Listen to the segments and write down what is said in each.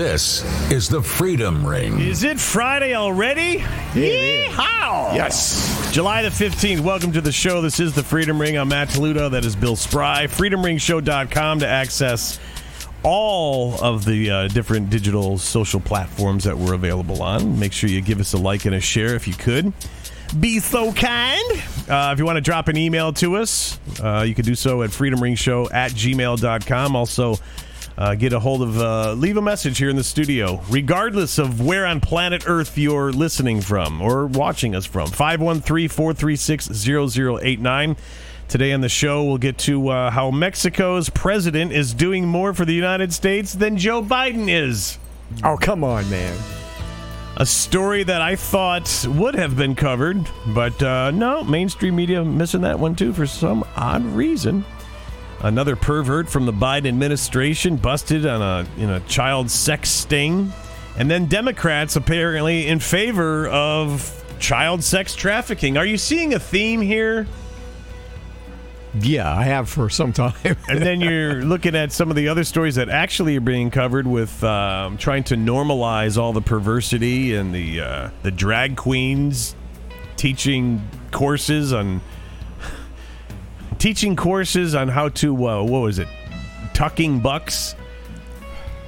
This is the Freedom Ring. Is it Friday already? Yeehaw! Yes. July the 15th. Welcome to the show. This is the Freedom Ring. I'm Matt Toledo. That is Bill Spry. FreedomRingShow.com to access all of the uh, different digital social platforms that we're available on. Make sure you give us a like and a share if you could. Be so kind. Uh, if you want to drop an email to us, uh, you can do so at freedomringshow at gmail.com. Also, uh, get a hold of, uh, leave a message here in the studio, regardless of where on planet Earth you're listening from or watching us from. 513 436 0089. Today on the show, we'll get to uh, how Mexico's president is doing more for the United States than Joe Biden is. Oh, come on, man. A story that I thought would have been covered, but uh, no, mainstream media missing that one too for some odd reason. Another pervert from the Biden administration busted on a in a child sex sting, and then Democrats apparently in favor of child sex trafficking. Are you seeing a theme here? Yeah, I have for some time. and then you're looking at some of the other stories that actually are being covered with um, trying to normalize all the perversity and the uh, the drag queens teaching courses on teaching courses on how to uh, what was it tucking bucks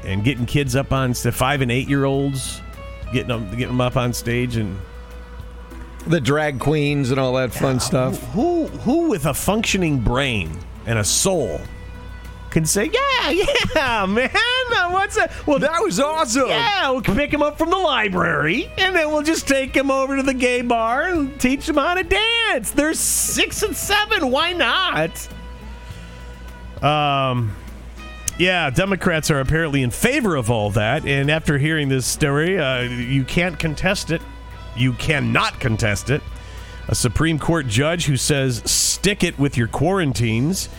and getting kids up on st- five and eight year olds getting them getting them up on stage and the drag queens and all that fun stuff. who who with a functioning brain and a soul can say yeah yeah man what's that well That was awesome. yeah we'll pick him up from the library and then we'll just take him over to the gay bar and teach him how to dance they're six and seven why not um yeah, Democrats are apparently in favor of all that, and after hearing this story, uh, you can't contest it. You cannot contest it. A Supreme Court judge who says, stick it with your quarantines,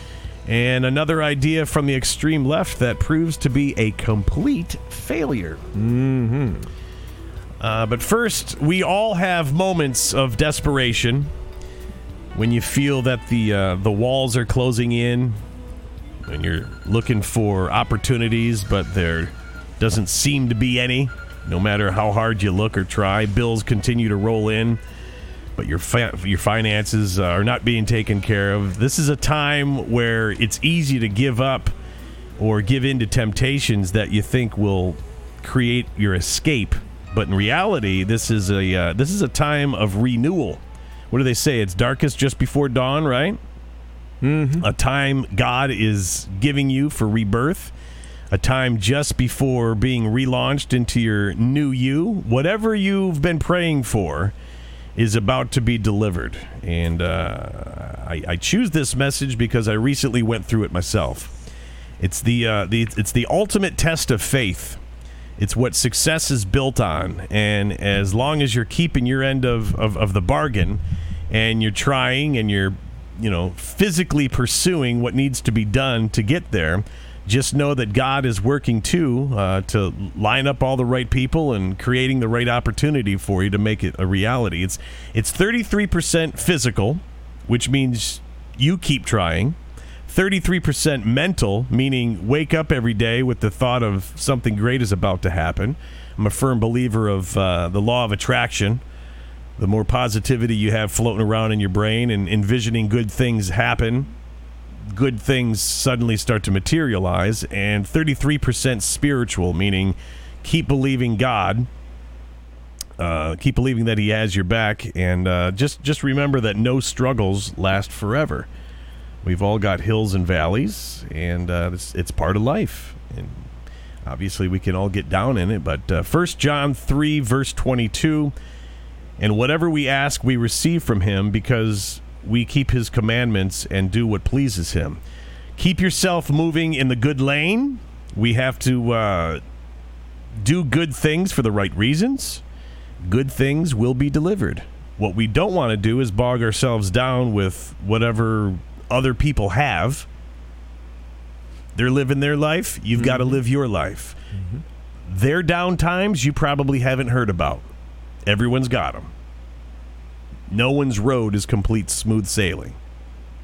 and another idea from the extreme left that proves to be a complete failure. Mm-hmm. Uh, but first, we all have moments of desperation when you feel that the uh, the walls are closing in, and you're looking for opportunities, but there doesn't seem to be any. No matter how hard you look or try, bills continue to roll in, but your your finances are not being taken care of. This is a time where it's easy to give up or give in to temptations that you think will create your escape, but in reality, this is a uh, this is a time of renewal. What do they say? It's darkest just before dawn, right? a time God is giving you for rebirth, a time just before being relaunched into your new you. Whatever you've been praying for is about to be delivered. And uh, I, I choose this message because I recently went through it myself. It's the, uh, the it's the ultimate test of faith. It's what success is built on. And as long as you're keeping your end of, of, of the bargain and you're trying and you're you know, physically pursuing what needs to be done to get there. Just know that God is working too uh, to line up all the right people and creating the right opportunity for you to make it a reality. It's it's 33% physical, which means you keep trying. 33% mental, meaning wake up every day with the thought of something great is about to happen. I'm a firm believer of uh, the law of attraction the more positivity you have floating around in your brain and envisioning good things happen, good things suddenly start to materialize. And 33% spiritual, meaning keep believing God, uh, keep believing that He has your back, and uh, just just remember that no struggles last forever. We've all got hills and valleys, and uh, it's, it's part of life. And obviously, we can all get down in it. But uh, First John three verse twenty two. And whatever we ask, we receive from him because we keep his commandments and do what pleases him. Keep yourself moving in the good lane. We have to uh, do good things for the right reasons. Good things will be delivered. What we don't want to do is bog ourselves down with whatever other people have. They're living their life. You've got to live your life. Their down times you probably haven't heard about. Everyone's got them. No one's road is complete smooth sailing.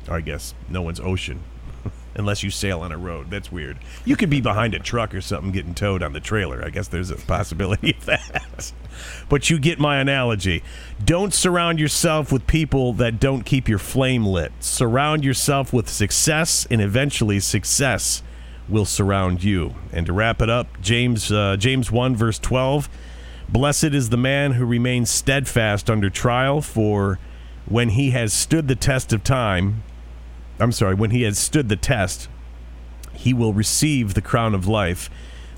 Or I guess no one's ocean. unless you sail on a road. That's weird. You could be behind a truck or something getting towed on the trailer. I guess there's a possibility of that. But you get my analogy. Don't surround yourself with people that don't keep your flame lit. Surround yourself with success, and eventually success will surround you. And to wrap it up, James uh, James 1 verse 12, blessed is the man who remains steadfast under trial for when he has stood the test of time, I'm sorry, when he has stood the test, he will receive the crown of life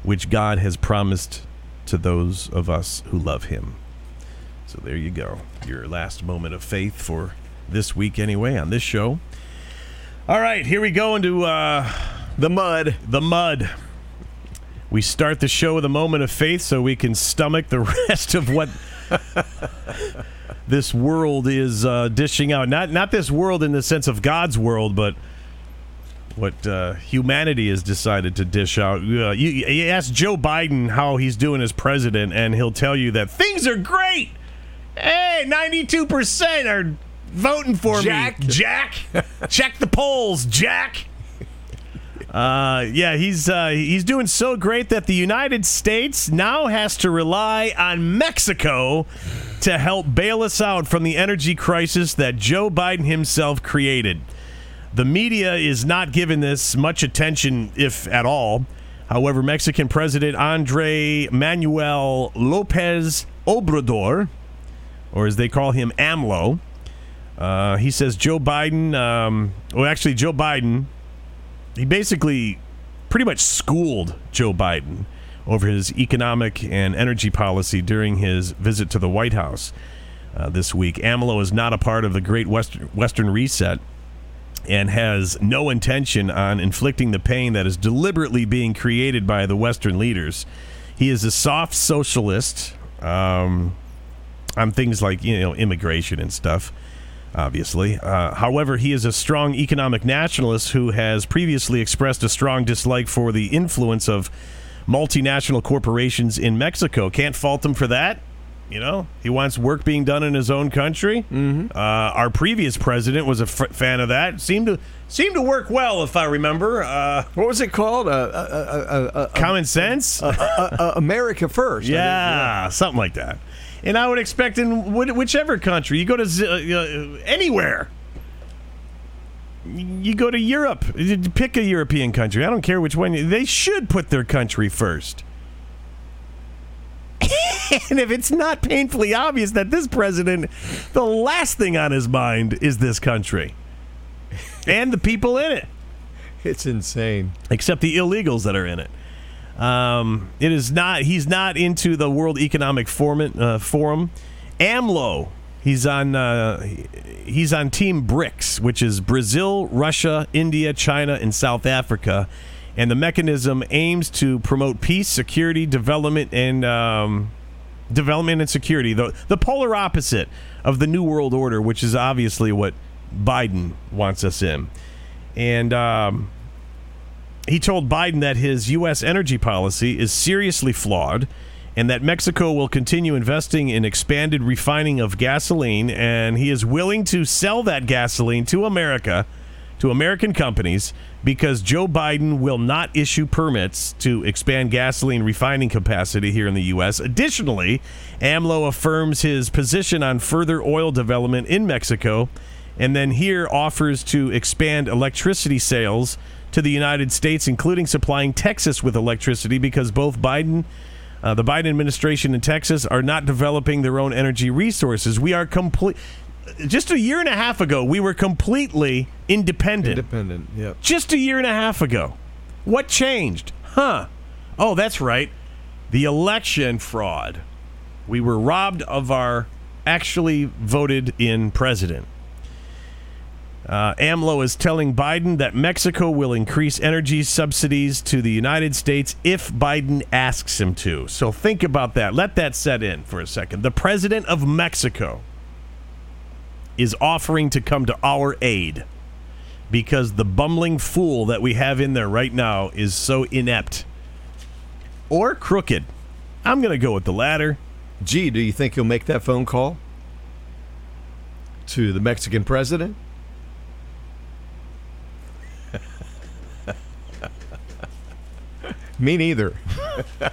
which God has promised to those of us who love him. So there you go. Your last moment of faith for this week, anyway, on this show. All right, here we go into uh, The mud. the mud. We start the show with a moment of faith so we can stomach the rest of what this world is uh, dishing out. Not not this world in the sense of God's world, but what uh, humanity has decided to dish out. Uh, you, you ask Joe Biden how he's doing as president, and he'll tell you that things are great. Hey, ninety-two percent are voting for Jack. me. Jack, check the polls, Jack. Uh, yeah, he's uh, he's doing so great that the United States now has to rely on Mexico to help bail us out from the energy crisis that Joe Biden himself created. The media is not giving this much attention, if at all. However, Mexican President Andre Manuel Lopez Obrador, or as they call him, AMLO, uh, he says Joe Biden, um, well, actually, Joe Biden he basically pretty much schooled Joe Biden over his economic and energy policy during his visit to the White House uh, this week. AMLO is not a part of the Great Western, Western Reset and has no intention on inflicting the pain that is deliberately being created by the Western leaders. He is a soft socialist um, on things like you know immigration and stuff obviously. Uh, however, he is a strong economic nationalist who has previously expressed a strong dislike for the influence of multinational corporations in Mexico. Can't fault him for that. You know, he wants work being done in his own country. Mm-hmm. Uh, our previous president was a f- fan of that. Seemed to seemed to work well, if I remember. Uh, What was it called? Uh, uh, uh, uh, common sense. uh, uh, America First. I think, Yeah, something like that. And I would expect in whichever country you go to, uh, anywhere. You go to Europe, pick a European country. I don't care which one. They should put their country first. and if it's not painfully obvious that this president, the last thing on his mind is this country and the people in it It's insane. except the illegals that are in it. Um, it is not. He's not into the World Economic Forum. Uh, forum. AMLO. He's on. Uh, he's on Team BRICS, which is Brazil, Russia, India, China, and South Africa. And the mechanism aims to promote peace, security, development, and um, development and security. The the polar opposite of the New World Order, which is obviously what Biden wants us in. And um, he told Biden that his U.S. energy policy is seriously flawed and that Mexico will continue investing in expanded refining of gasoline, and he is willing to sell that gasoline to America, to American companies, because Joe Biden will not issue permits to expand gasoline refining capacity here in the U.S. Additionally, AMLO affirms his position on further oil development in Mexico, and then here offers to expand electricity sales to the United States, including supplying Texas with electricity, because both Biden, uh, the Biden administration and Texas, are not developing their own energy resources. We are complete. Just a year and a half ago, we were completely independent. Independent. Yep. Just a year and a half ago. What changed? Huh. Oh, that's right. The election fraud. We were robbed of our actually voted in president. Uh, AMLO is telling Biden that Mexico will increase energy subsidies to the United States if Biden asks him to. So think about that. Let that set in for a second. The president of Mexico is offering to come to our aid because the bumbling fool that we have in there right now is so inept or crooked. I'm going to go with the latter. Gee, do you think he'll make that phone call to the Mexican president? Me neither.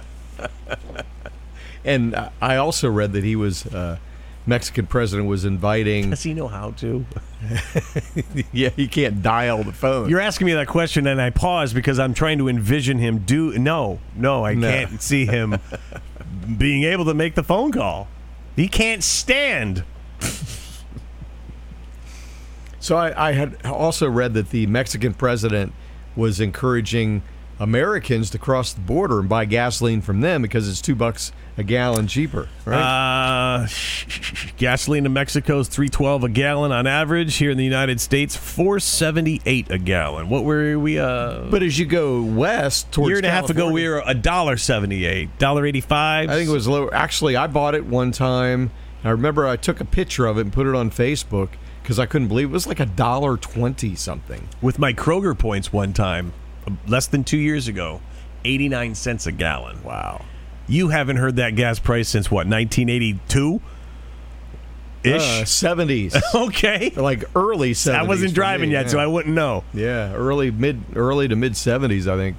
and I also read that he was uh, Mexican president was inviting. Does he know how to? yeah, he can't dial the phone. You're asking me that question, and I pause because I'm trying to envision him do. No, no, I No. can't see him being able to make the phone call. He can't stand. So I, I had also read that the Mexican president was encouraging Americans to cross the border and buy gasoline from them because it's two bucks a gallon cheaper. Right? Uh, gasoline in Mexico is three twelve a gallon on average. Here in the United States, four seventy eight a gallon. What were we? Uh, but as you go west towards year and a half ago, we were a dollar seventy eight, dollar eighty five. I think it was lower. Actually, I bought it one time. I remember I took a picture of it and put it on Facebook because I couldn't believe it. it was like a dollar twenty something. with my Kroger points one time, less than two years ago, eighty nine cents a gallon. Wow. You haven't heard that gas price since what, 1982? Ish? Uh, Seventies, okay. like early 70s. I wasn't driving yet, so I wouldn't know. Yeah, early mid early to mid seventies, I think,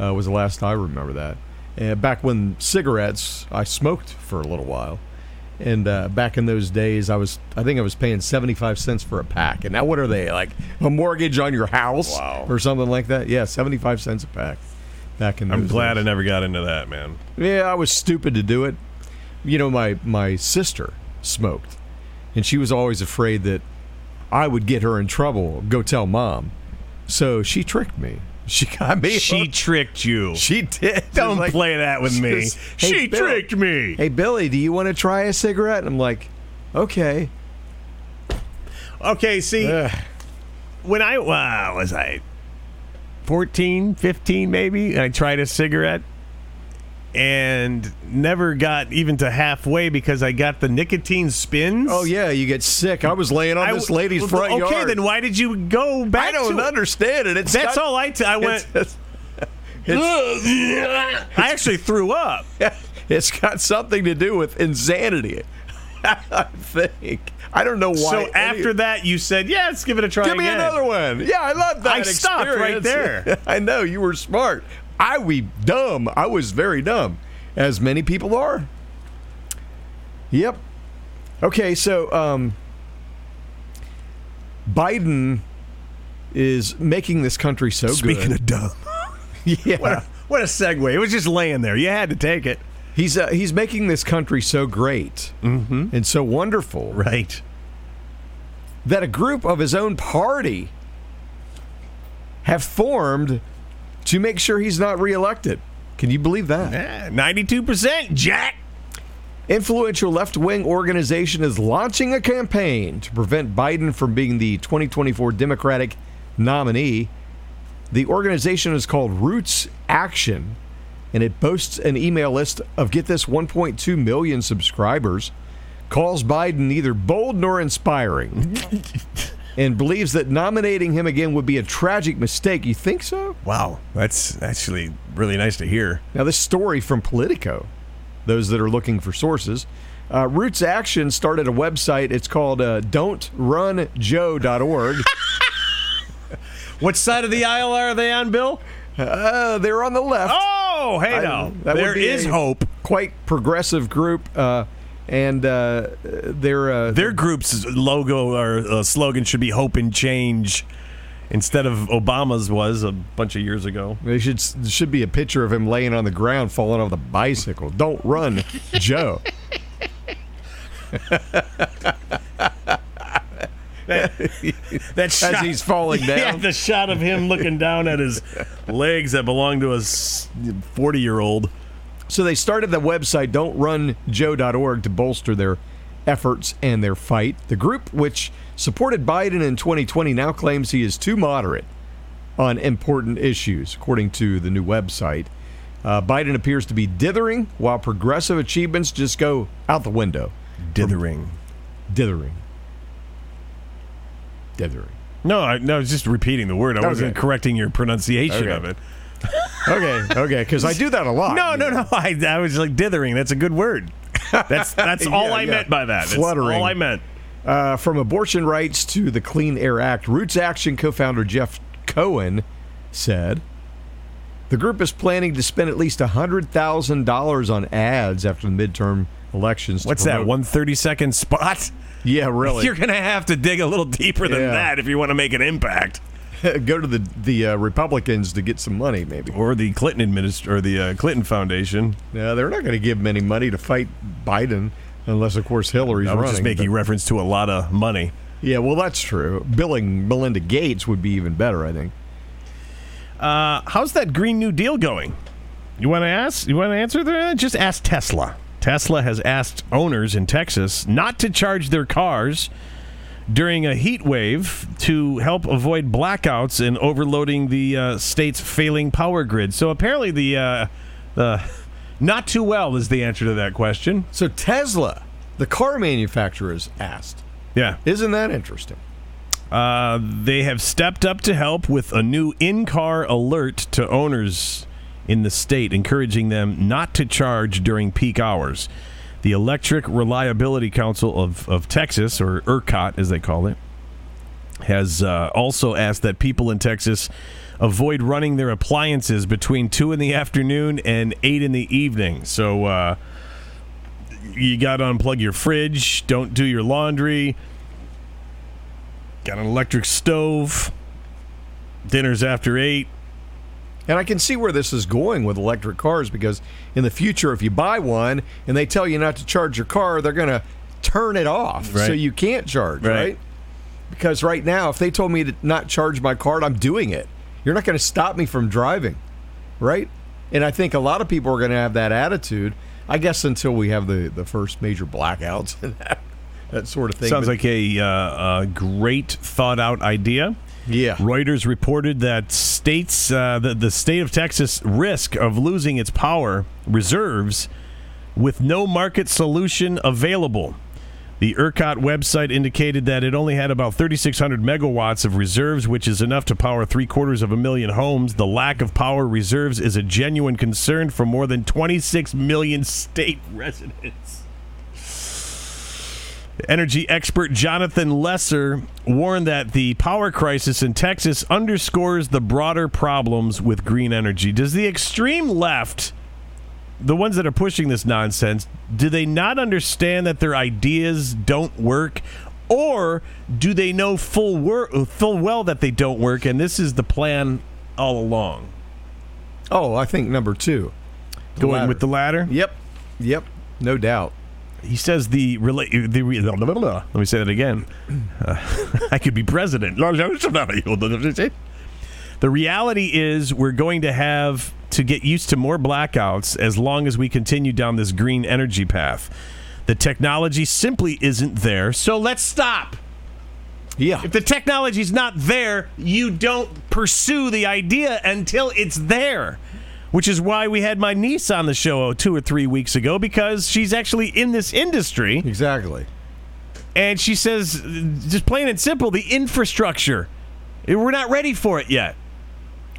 uh, was the last I remember that. And back when cigarettes, I smoked for a little while, and uh, back in those days, I was I think I was paying seventy five cents for a pack. And now what are they like a mortgage on your house Wow. or something like that? Yeah, seventy five cents a pack. Back in I'm glad I never got into that, man. Yeah, I was stupid to do it. You know, my my sister smoked, and she was always afraid that I would get her in trouble. Go tell mom. So she tricked me. She got me. She hooked. tricked you. she did. Don't Like, play that with me. just, "Hey, she Bill." tricked me. Hey Billy, do you want to try a cigarette? And I'm like, okay. Okay, see, Ugh. when I uh, was I 14, 15 maybe, and I tried a cigarette and never got even to halfway because I got the nicotine spins. Oh yeah, you get sick. I was laying on I this lady's front okay, yard. then why did you go back I don't to understand it. It's That's got- all I. T- I went. It's, it's, I actually threw up. it's got something to do with insanity. I think. I don't know why. So after that, you said, "Yeah, let's give it a try." Give me again." another one. Yeah, I love that. I stopped right there. I know you were smart. I we dumb. I was very dumb, as many people are. Yep. Okay, so um, Biden is making this country so great. Speaking good. of dumb, yeah, what a, what a segue! It was just laying there. You had to take it. he's uh, he's making this country so great and so wonderful Right. that a group of his own party have formed to make sure he's not reelected. Can you believe that? Yeah, Ninety-two percent, Jack. Influential left wing organization is launching a campaign to prevent Biden from being the 2024 Democratic nominee. The organization is called Roots Action, and it boasts an email list of, get this, 1.2 million subscribers. Calls Biden neither bold nor inspiring, and believes that nominating him again would be a tragic mistake. You think so? Wow, that's actually really nice to hear. Now, this story from Politico, those that are looking for sources. Uh, Roots Action started a website. It's called uh, don'trunjoe.org. What side of the aisle are they on, Bill? uh, they're on the left. Oh, hey I- now, there is a hope. Quite progressive group. Uh, and uh, they're. Uh, Their group's logo or uh, slogan should be "Hope and Change," instead of Obama's was a bunch of years ago. They should there should be a picture of him laying on the ground, falling off the bicycle. Don't run, Joe. That shot, as he's falling down. Yeah, the shot of him looking down at his legs that belong to a forty-year-old. So they started the website don'trunjoe.org to bolster their efforts and their fight. The group, which supported Biden in 2020, now claims he is too moderate on important issues, according to the new website. Uh, Biden appears to be dithering, while progressive achievements just go out the window. Dithering. Dithering. Dithering. No, I, no, I was just repeating the word. I wasn't correcting your pronunciation Okay. of it. Okay, okay, because I do that a lot. No, no, know. no. I, I was like dithering. That's a good word. That's that's all I yeah. meant by that. That's Fluttering. all I meant. Uh, from abortion rights to the Clean Air Act, Roots Action co founder Jeff Cohen said The group is planning to spend at least $100,000 on ads after the midterm elections. What's that? One thirty second spot? Yeah, really. You're going to have to dig a little deeper than Yeah. that if you want to make an impact. Go to the the uh, Republicans to get some money, maybe. Or the Clinton administ- or the uh, Clinton Foundation. No, they're not going to give them any money to fight Biden, unless, of course, Hillary's I was running. just making but- reference to a lot of money. yeah, well, that's true. Bill and Melinda Gates would be even better, I think. Uh, how's that Green New Deal going? You want to ask? You want to answer that? Just ask Tesla. Tesla has asked owners in Texas not to charge their cars during a heat wave to help avoid blackouts and overloading the uh, state's failing power grid. So apparently, the uh, the not too well is the answer to that question. So Tesla, the car manufacturer, is asked. Yeah. Isn't that interesting? Uh, they have stepped up to help with a new in car alert to owners in the state, encouraging them not to charge during peak hours. The Electric Reliability Council of, of Texas, or ERCOT as they call it, has uh, also asked that people in Texas avoid running their appliances between 2 in the afternoon and 8 in the evening. So, uh, you got to unplug your fridge, don't do your laundry, got an electric stove, dinner's after 8. And I can see where this is going with electric cars because in the future, if you buy one and they tell you not to charge your car, they're going to turn it off so you can't charge, Right. right. Because right now, if they told me to not charge my car, I'm doing it. You're not going to stop me from driving, right? And I think a lot of people are going to have that attitude. I guess until we have the the first major blackouts and that, that sort of thing. Sounds But- like a, uh, a great thought out idea. Yeah. Reuters reported that states, uh, the, the state of Texas, risk of losing its power reserves with no market solution available. The ERCOT website indicated that it only had about 3,600 megawatts of reserves, which is enough to power three quarters of a million homes. The lack of power reserves is a genuine concern for more than 26 million state residents. Energy expert Jonathan Lesser warned that the power crisis in Texas underscores the broader problems with green energy. Does the extreme left, the ones that are pushing this nonsense, do they not understand that their ideas don't work? Or do they know full, wor- full well that they don't work and this is the plan all along? Oh, I think number two. The Going latter. with the ladder? Yep. Yep. No doubt. He says the rela- the re- let me say that again. Uh, I could be president. The reality is we're going to have to get used to more blackouts as long as we continue down this green energy path. The technology simply isn't there, so let's stop. Yeah. If the technology's not there, you don't pursue the idea until it's there. Which is why we had my niece on the show oh, two or three weeks ago because she's actually in this industry. Exactly. And she says, just plain and simple, the infrastructure, eh, we're not ready for it yet.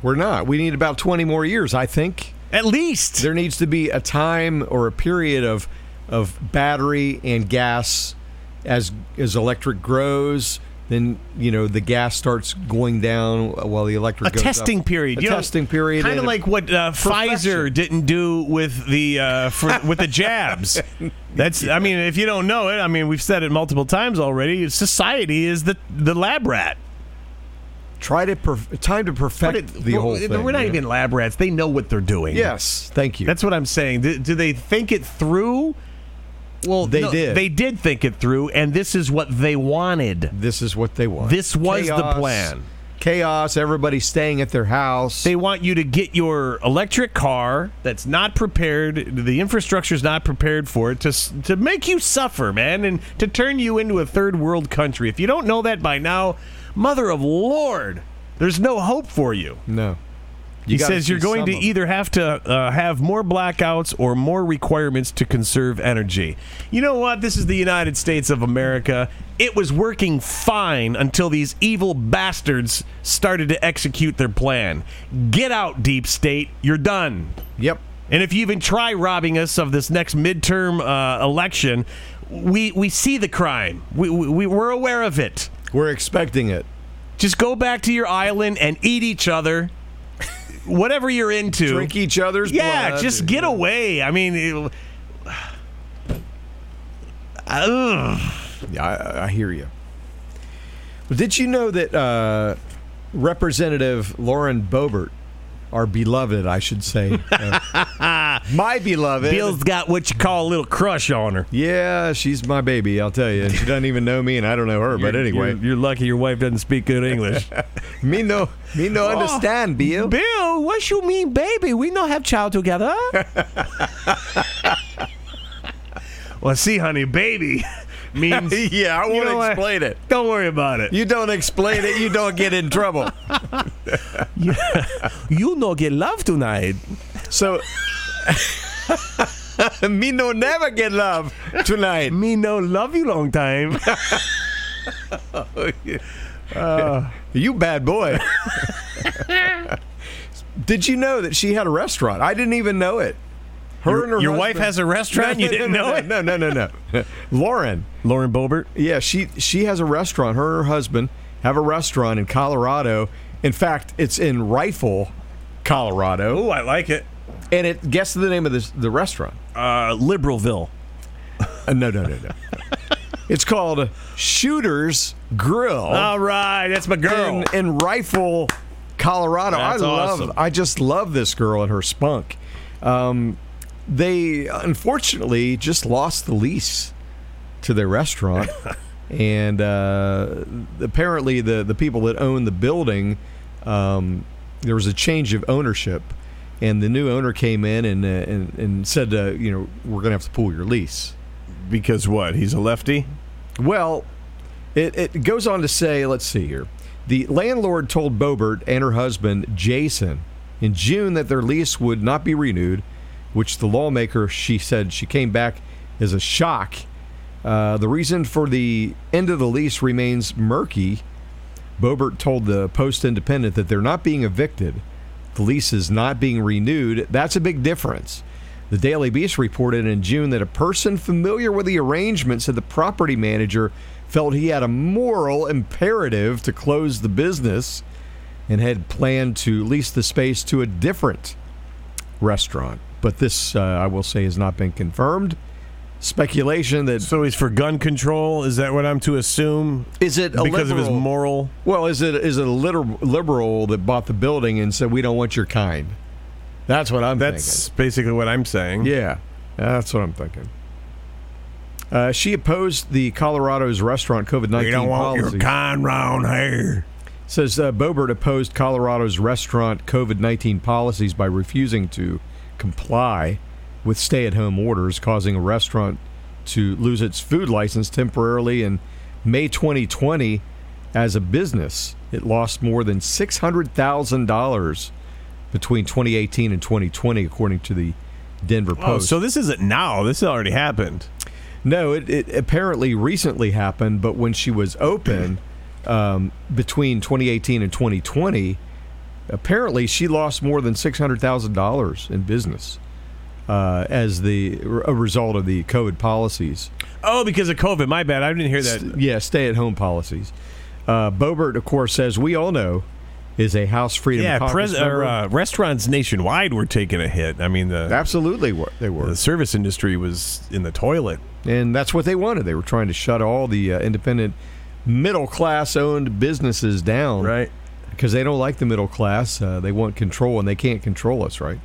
We're not. We need about 20 more years, I think. At least. There needs to be a time or a period of of battery and gas as as electric grows. Then you know the gas starts going down while the electric a goes testing up. period. A you know, testing period. Kind of like what uh, Pfizer didn't do with the uh, for, with the jabs. That's. I mean, if you don't know it, I mean, we've said it multiple times already. Society is the the lab rat. try to perf- time to perfect the we're, whole thing. We're not even lab rats. They know what they're doing. Yes, thank you. That's what I'm saying. Do, do they think it through? Well, They no, did. They did think it through, and this is what they wanted. this is what they wanted. This was the plan. Chaos. Everybody staying at their house. They want you to get your electric car that's not prepared. The infrastructure's not prepared for it to to make you suffer, man, and to turn you into a third world country. If you don't know that by now, mother of Lord, there's no hope for you. no. You He says you're going to either have to uh, have more blackouts or more requirements to conserve energy. You know what? This is the United States of America. It was working fine until these evil bastards started to execute their plan. Get out, deep state. You're done. Yep. And if you even try robbing us of this next midterm uh, election, we we see the crime. We, we we're aware of it. We're expecting it. Just go back to your island and eat each other. Whatever you're into. Drink each other's blood. yeah, blood. just get away. I mean, it- Ugh. Yeah, I, I hear you. Did you know that uh, Representative Lauren Boebert, our beloved, I should say, uh, my beloved, Bill's got what you call a little crush on her. yeah, she's my baby. I'll tell you, and she doesn't even know me, and I don't know her. But You're- anyway, you're, you're lucky your wife doesn't speak good English. me no, me no understand, Bill. Bill, what you mean, baby? We no have child together. well, see, honey, baby means yeah, I You won't know what? explain it. don't worry about it. You don't explain it, you don't get in trouble. You no get love tonight. So, me no never get love tonight. Me no love you long time. Uh. You bad boy. Did you know that she had a restaurant? I didn't even know it. Her Your- and her your wife has a restaurant? You didn't no, know no, it? No, no, no, no. Lauren. Lauren Boebert. Yeah, she she has a restaurant. Her and her husband have a restaurant in Colorado. In fact, it's in Rifle, Colorado. Oh, I like it. And it guess the name of this the restaurant. Uh, Liberalville. Uh, no, no, no, no. it's called Shooters Grill. All right, that's my girl. in, in Rifle, Colorado. That's I love. awesome. I just love this girl and her spunk. Um, they unfortunately just lost the lease to their restaurant, and uh, apparently the the people that own the building, um, there was a change of ownership. And the new owner came in and uh, and, and said, uh, you know, we're going to have to pull your lease. because what? He's a lefty. Well, it, it goes on to say, let's see here. The landlord told Boebert and her husband, Jason, in June that their lease would not be renewed, which the lawmaker, she said, she came back as a shock. Uh, the reason for the end of the lease remains murky. Boebert told the Post Independent that they're not being evicted. The lease is not being renewed. That's a big difference. The Daily Beast reported in June that a person familiar with the arrangement said the property manager felt he had a moral imperative to close the business and had planned to lease the space to a different restaurant. But this, uh, I will say, has not been confirmed. Speculation that So he's for gun control. Is that what I'm to assume? is it a because of his moral. Well, is it is it a liberal that bought the building and said we don't want your kind? That's what I'm That's basically what I'm saying. Yeah, that's what I'm thinking. Uh, she opposed the Colorado's restaurant COVID nineteen. We don't want policy. your kind round here. Says uh, Boebert opposed Colorado's restaurant COVID nineteen policies by refusing to comply with stay at home orders, causing a restaurant to lose its food license temporarily in May 2020 as a business. It lost more than $600,000 between 2018 and 2020, according to the Denver Oh, Post. so this isn't now. This already happened. No, it, it apparently recently happened, but when she was open um, between 2018 and 2020, apparently she lost more than $600,000 in business uh, as the a result of the COVID policies. Oh, because of COVID. My bad. I didn't hear that. Yeah, stay at home policies. Uh, Boebert, of course, says we all know is a House Freedom Yeah, pres- or, uh, restaurants nationwide were taking a hit. I mean, the, Absolutely, were- they were. the service industry was in the toilet. and that's what they wanted. They were trying to shut all the uh, independent, middle class owned businesses down, Right. Because they don't like the middle class. Uh, they want control, and they can't control us, right?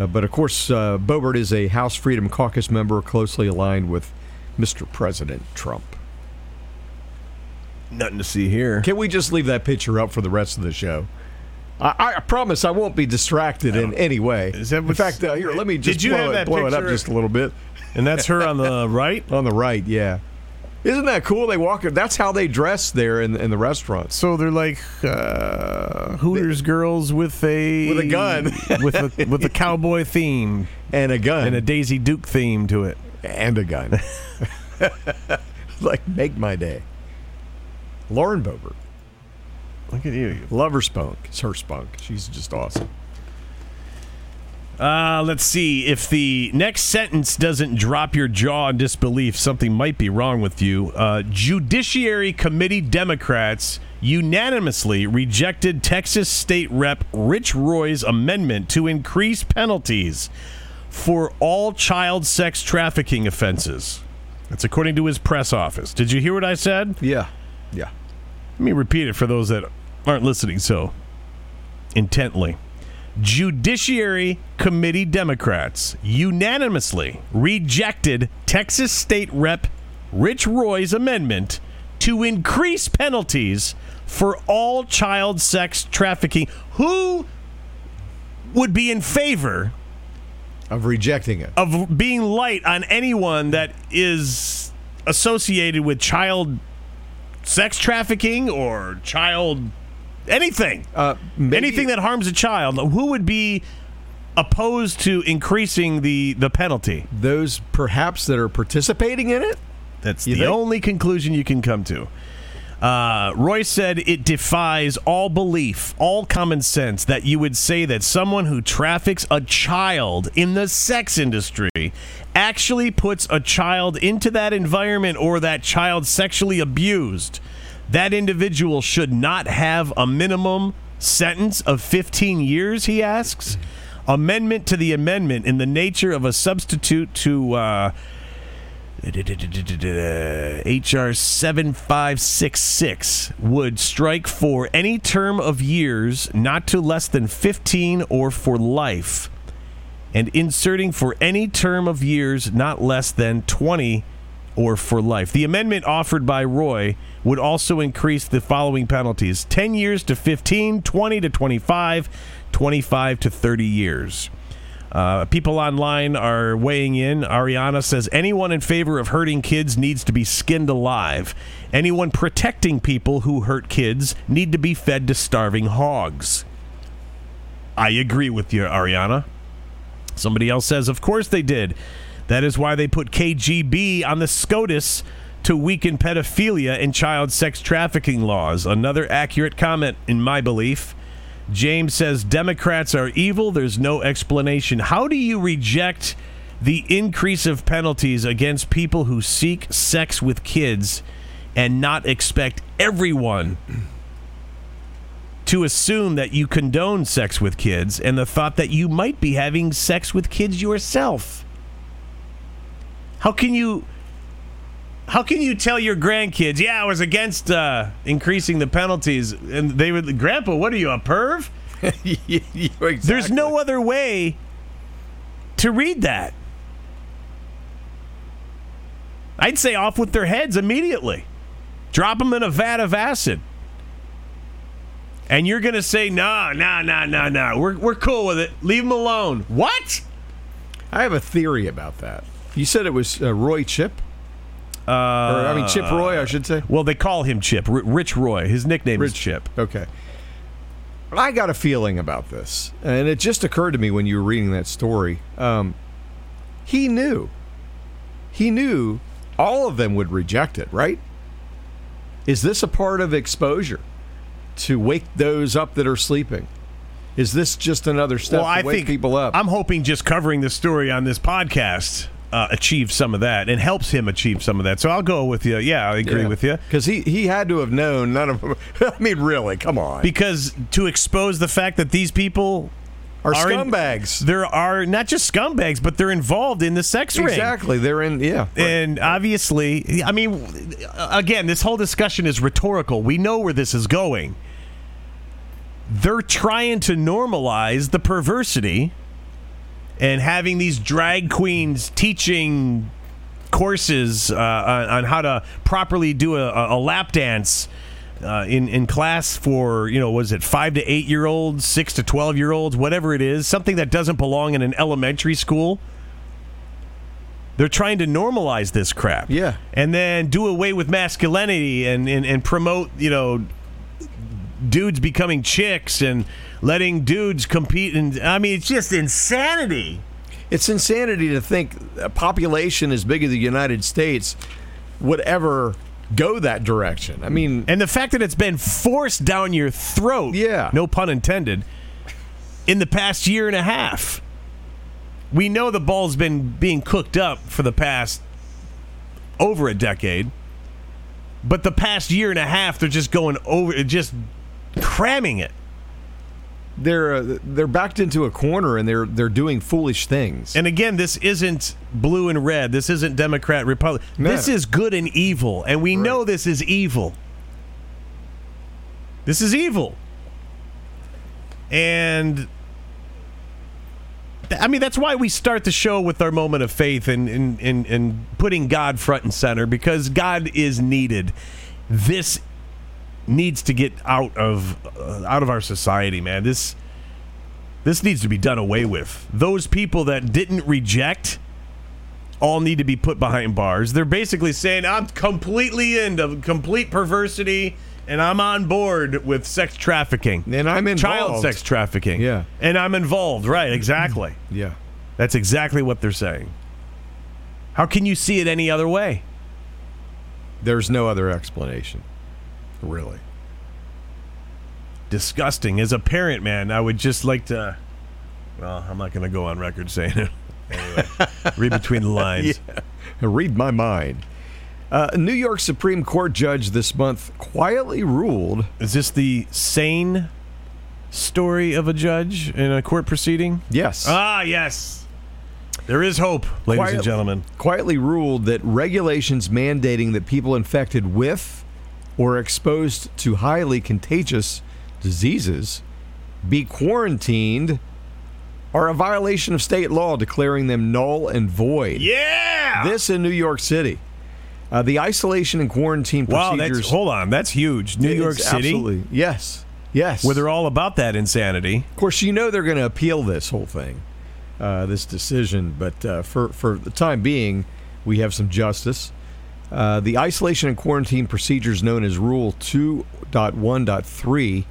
Uh, but of course, uh, Boebert is a House Freedom Caucus member, closely aligned with Mr. President Trump. Nothing to see here. Can we just leave that picture up for the rest of the show? I, I promise I won't be distracted in any way. Is that in fact, uh, here, let me Did just you blow, have it, that blow it up just a little bit. And that's her on the right. On the right, yeah. Isn't that cool? They walk. That's how they dress there in in the restaurant. So they're like uh, Hooters girls with a With a gun. with a with a cowboy theme And a gun. and a Daisy Duke theme to it. and a gun. like make my day. Lauren Boebert, Look at you. love her spunk. It's her spunk. She's just awesome. Uh, let's see. If the next sentence doesn't drop your jaw in disbelief, something might be wrong with you. Uh, Judiciary Committee Democrats unanimously rejected Texas State Rep Rich Roy's amendment to increase penalties for all child sex trafficking offenses. That's according to his press office. Did you hear what I said? Yeah. Yeah. Let me repeat it for those that aren't listening so intently. Judiciary Committee Democrats unanimously rejected Texas State Rep Rich Roy's amendment to increase penalties for all child sex trafficking. Who would be in favor Of rejecting it. of being light on anyone that is associated with child sex trafficking or child anything Uh, anything that harms a child who would be opposed to increasing the the penalty Those perhaps that are participating in it? that's You the think? only conclusion you can come to uh, Roy said it defies all belief, all common sense that you would say that someone who traffics a child in the sex industry actually puts a child into that environment or that child sexually abused. That individual should not have a minimum sentence of 15 years, he asks. Amendment to the amendment in the nature of a substitute to. Uh, HR 7566 would strike for any term of years not to less than 15 or for life, and inserting for any term of years not less than 20 or for life. The amendment offered by Roy would also increase the following penalties 10 years to 15, 20 to 25, 25 to 30 years. Uh, people online are weighing in. Ariana says anyone in favor of hurting kids needs to be skinned alive. Anyone protecting people who hurt kids need to be fed to starving hogs. I agree with you, Ariana. Somebody else says, of course they did. That is why they put KGB on the SCOTUS to weaken pedophilia and child sex trafficking laws. Another accurate comment, in my belief. James says Democrats are evil. There's no explanation. How do you reject the increase of penalties against people who seek sex with kids and not expect everyone to assume that you condone sex with kids and the thought that you might be having sex with kids yourself? How can you how can you tell your grandkids, yeah, I was against uh, increasing the penalties, and they would, Grandpa, what are you, a perv? There's no other way to read that. I'd say off with their heads immediately. Drop them in a vat of acid. And you're going to say, no, no, no, no, no. We're, we're cool with it. Leave them alone. What? I have a theory about that. You said it was uh, Roy Chip? Uh, Or, I mean, Chip Roy, I should say. Well, they call him Chip. R- Rich Roy. His nickname is Rich- Chip. Okay. I got a feeling about this, and it just occurred to me when you were reading that story. Um, he knew. He knew all of them would reject it, right? Is this a part of exposure to wake those up that are sleeping? Is this just another step well, I to wake think people up? I'm hoping just covering the story on this podcast uh, achieves some of that and helps him achieve some of that. So I'll go with you. Yeah, I agree with you. because he he had to have known none of them. I mean, really, come on, Because to expose the fact that these people are are in- scumbags. there are not just scumbags, but they're involved in the sex ring. exactly, they're in. Yeah, And obviously, I mean, again, this whole discussion is rhetorical. We know where this is going. They're trying to normalize the perversity and having these drag queens teaching courses uh, on, on how to properly do a, a lap dance uh, in in class for you know was it five to eight year olds, six to twelve year olds, whatever it is, something that doesn't belong in an elementary school. They're trying to normalize this crap, Yeah. and then do away with masculinity and and, and promote you know dudes becoming chicks and letting dudes compete. And I mean, it's just insanity. It's insanity to think a population as big as the United States would ever go that direction. I mean, And the fact that it's been forced down your throat, Yeah. no pun intended, in the past year and a half. We know the ball's been being cooked up for the past over a decade. But the past year and a half, they're just going over, just cramming it. They're uh, they're backed into a corner and they're they're doing foolish things. And again, this isn't blue and red. This isn't Democrat, Republic. No. This is good and evil, and we know this is evil. This is evil. And I mean, that's why we start the show with our moment of faith and, and, and, and putting God front and center because God is needed. This needs to get out of uh, out of our society, man. This this needs to be done away with. Those people that didn't reject all need to be put behind bars. They're basically saying, I'm completely into complete perversity and I'm on board with sex trafficking. And I'm involved. Child sex trafficking. Yeah. And I'm involved. Right, exactly. yeah. That's exactly what they're saying. How can you see it any other way? There's no other explanation. Really. Disgusting. As a parent, man, I would just like to. Well, I'm not going to go on record saying it. Anyway, read between the lines. Read my mind. Uh, a New York Supreme Court judge this month quietly ruled. Is this the sane story of a judge in a court proceeding? Yes. Ah, yes. There is hope, ladies Quiet- and gentlemen. quietly ruled that regulations mandating that people infected with or exposed to highly contagious diseases be quarantined are a violation of state law, declaring them null and void. Yeah. This in New York City. Uh, the isolation and quarantine wow, procedures. that's hold on. That's huge. New York City, Absolutely. Yes. Yes. where they're all about that insanity. Of course, you know they're going to appeal this whole thing, uh, this decision. But uh, for for the time being, we have some justice. Uh, the isolation and quarantine procedures known as Rule 2.1.3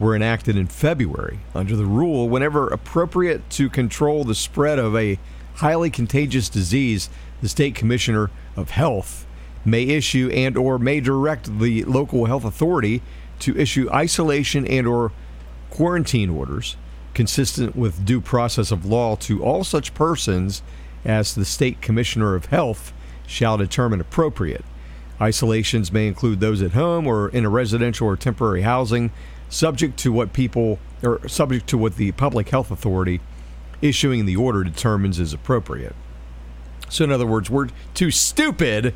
were enacted in February. Under the rule, whenever appropriate to control the spread of a highly contagious disease, the state commissioner of health may issue and or may direct the local health authority to issue isolation and or quarantine orders consistent with due process of law to all such persons as the state commissioner of health shall determine appropriate. Isolations may include those at home or in a residential or temporary housing, subject to what people or subject to what the public health authority issuing the order determines is appropriate. So, in other words, we're too stupid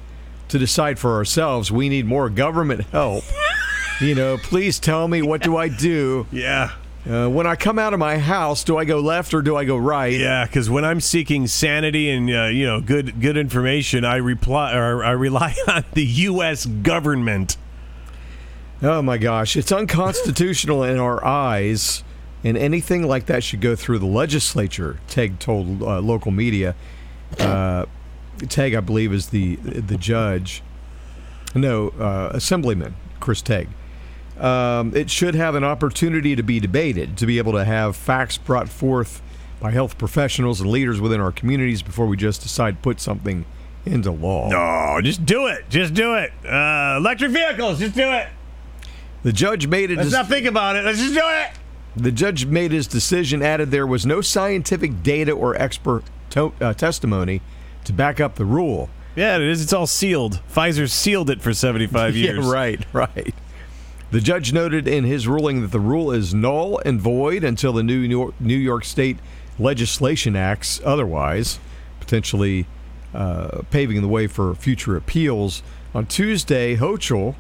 to decide for ourselves. We need more government help. you know, please tell me what do I do Yeah. Uh, when I come out of my house? Do I go left or do I go right? Yeah, because when I'm seeking sanity and uh, you know good good information, I reply or I rely on the U.S. government. Oh my gosh, it's unconstitutional in our eyes, and anything like that should go through the legislature. Tague told uh, local media. Uh, Tague, I believe, is the the judge. No, uh, Assemblyman Chris Tague. Um, it should have an opportunity to be debated, to be able to have facts brought forth by health professionals and leaders within our communities before we just decide to put something into law. No, just do it. Just do it. Uh, electric vehicles. Just do it. The judge made it. Let's not think about it. Let's just do it. The judge made his decision, added there was no scientific data or expert to- uh, testimony to back up the rule. Yeah, it is. It's all sealed. Pfizer sealed it for 75 years. Yeah, right, right. The judge noted in his ruling that the rule is null and void until the new New York, New York State legislation acts otherwise, potentially uh, paving the way for future appeals. On Tuesday, Hochul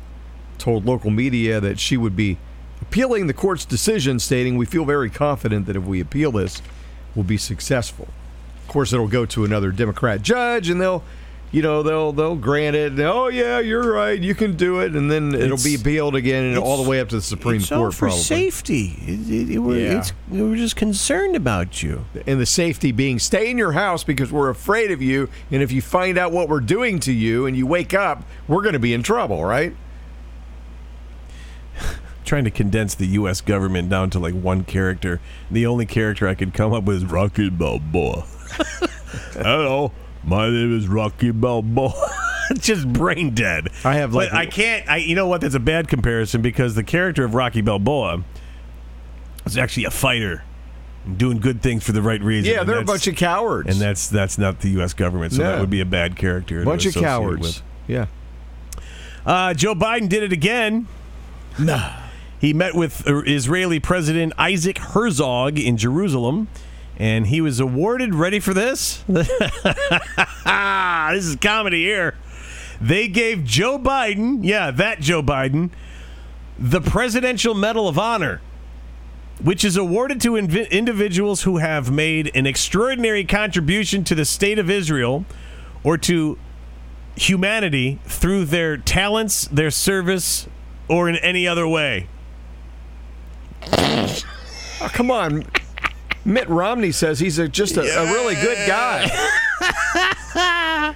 told local media that she would be appealing the court's decision, stating, We feel very confident that if we appeal this, we'll be successful. Of course, it'll go to another Democrat judge, and they'll, you know, they'll they'll grant it. And, oh yeah, you're right, you can do it, and then it'll be It's- appealed again, and all the way up to the Supreme it's Court, all for probably. safety. It- it- we're, Yeah. we're just concerned about you. And the safety being stay in your house because we're afraid of you, and if you find out what we're doing to you and you wake up, we're going to be in trouble, right? Trying to condense the U.S. government down to like one character. The only character I could come up with is Rocky Balboa. Hello, my name is Rocky Balboa. Just brain dead. I have, like- But I can't. I you know what? That's a bad comparison because the character of Rocky Balboa is actually a fighter doing good things for the right reason. Yeah, and they're a bunch of cowards. and that's that's not the U.S. government, so that would be a bad character. bunch of cowards. with. Yeah. Uh, Joe Biden did it again. Nah. He met with uh, Israeli President Isaac Herzog in Jerusalem, and he was awarded. Ready for this? this is comedy here. They gave Joe Biden, yeah, that Joe Biden, the Presidential Medal of Honor, which is awarded to invi- individuals who have made an extraordinary contribution to the state of Israel or to humanity through their talents, their service, or in any other way. Oh, come on. Mitt Romney says he's a, just a, a really good guy.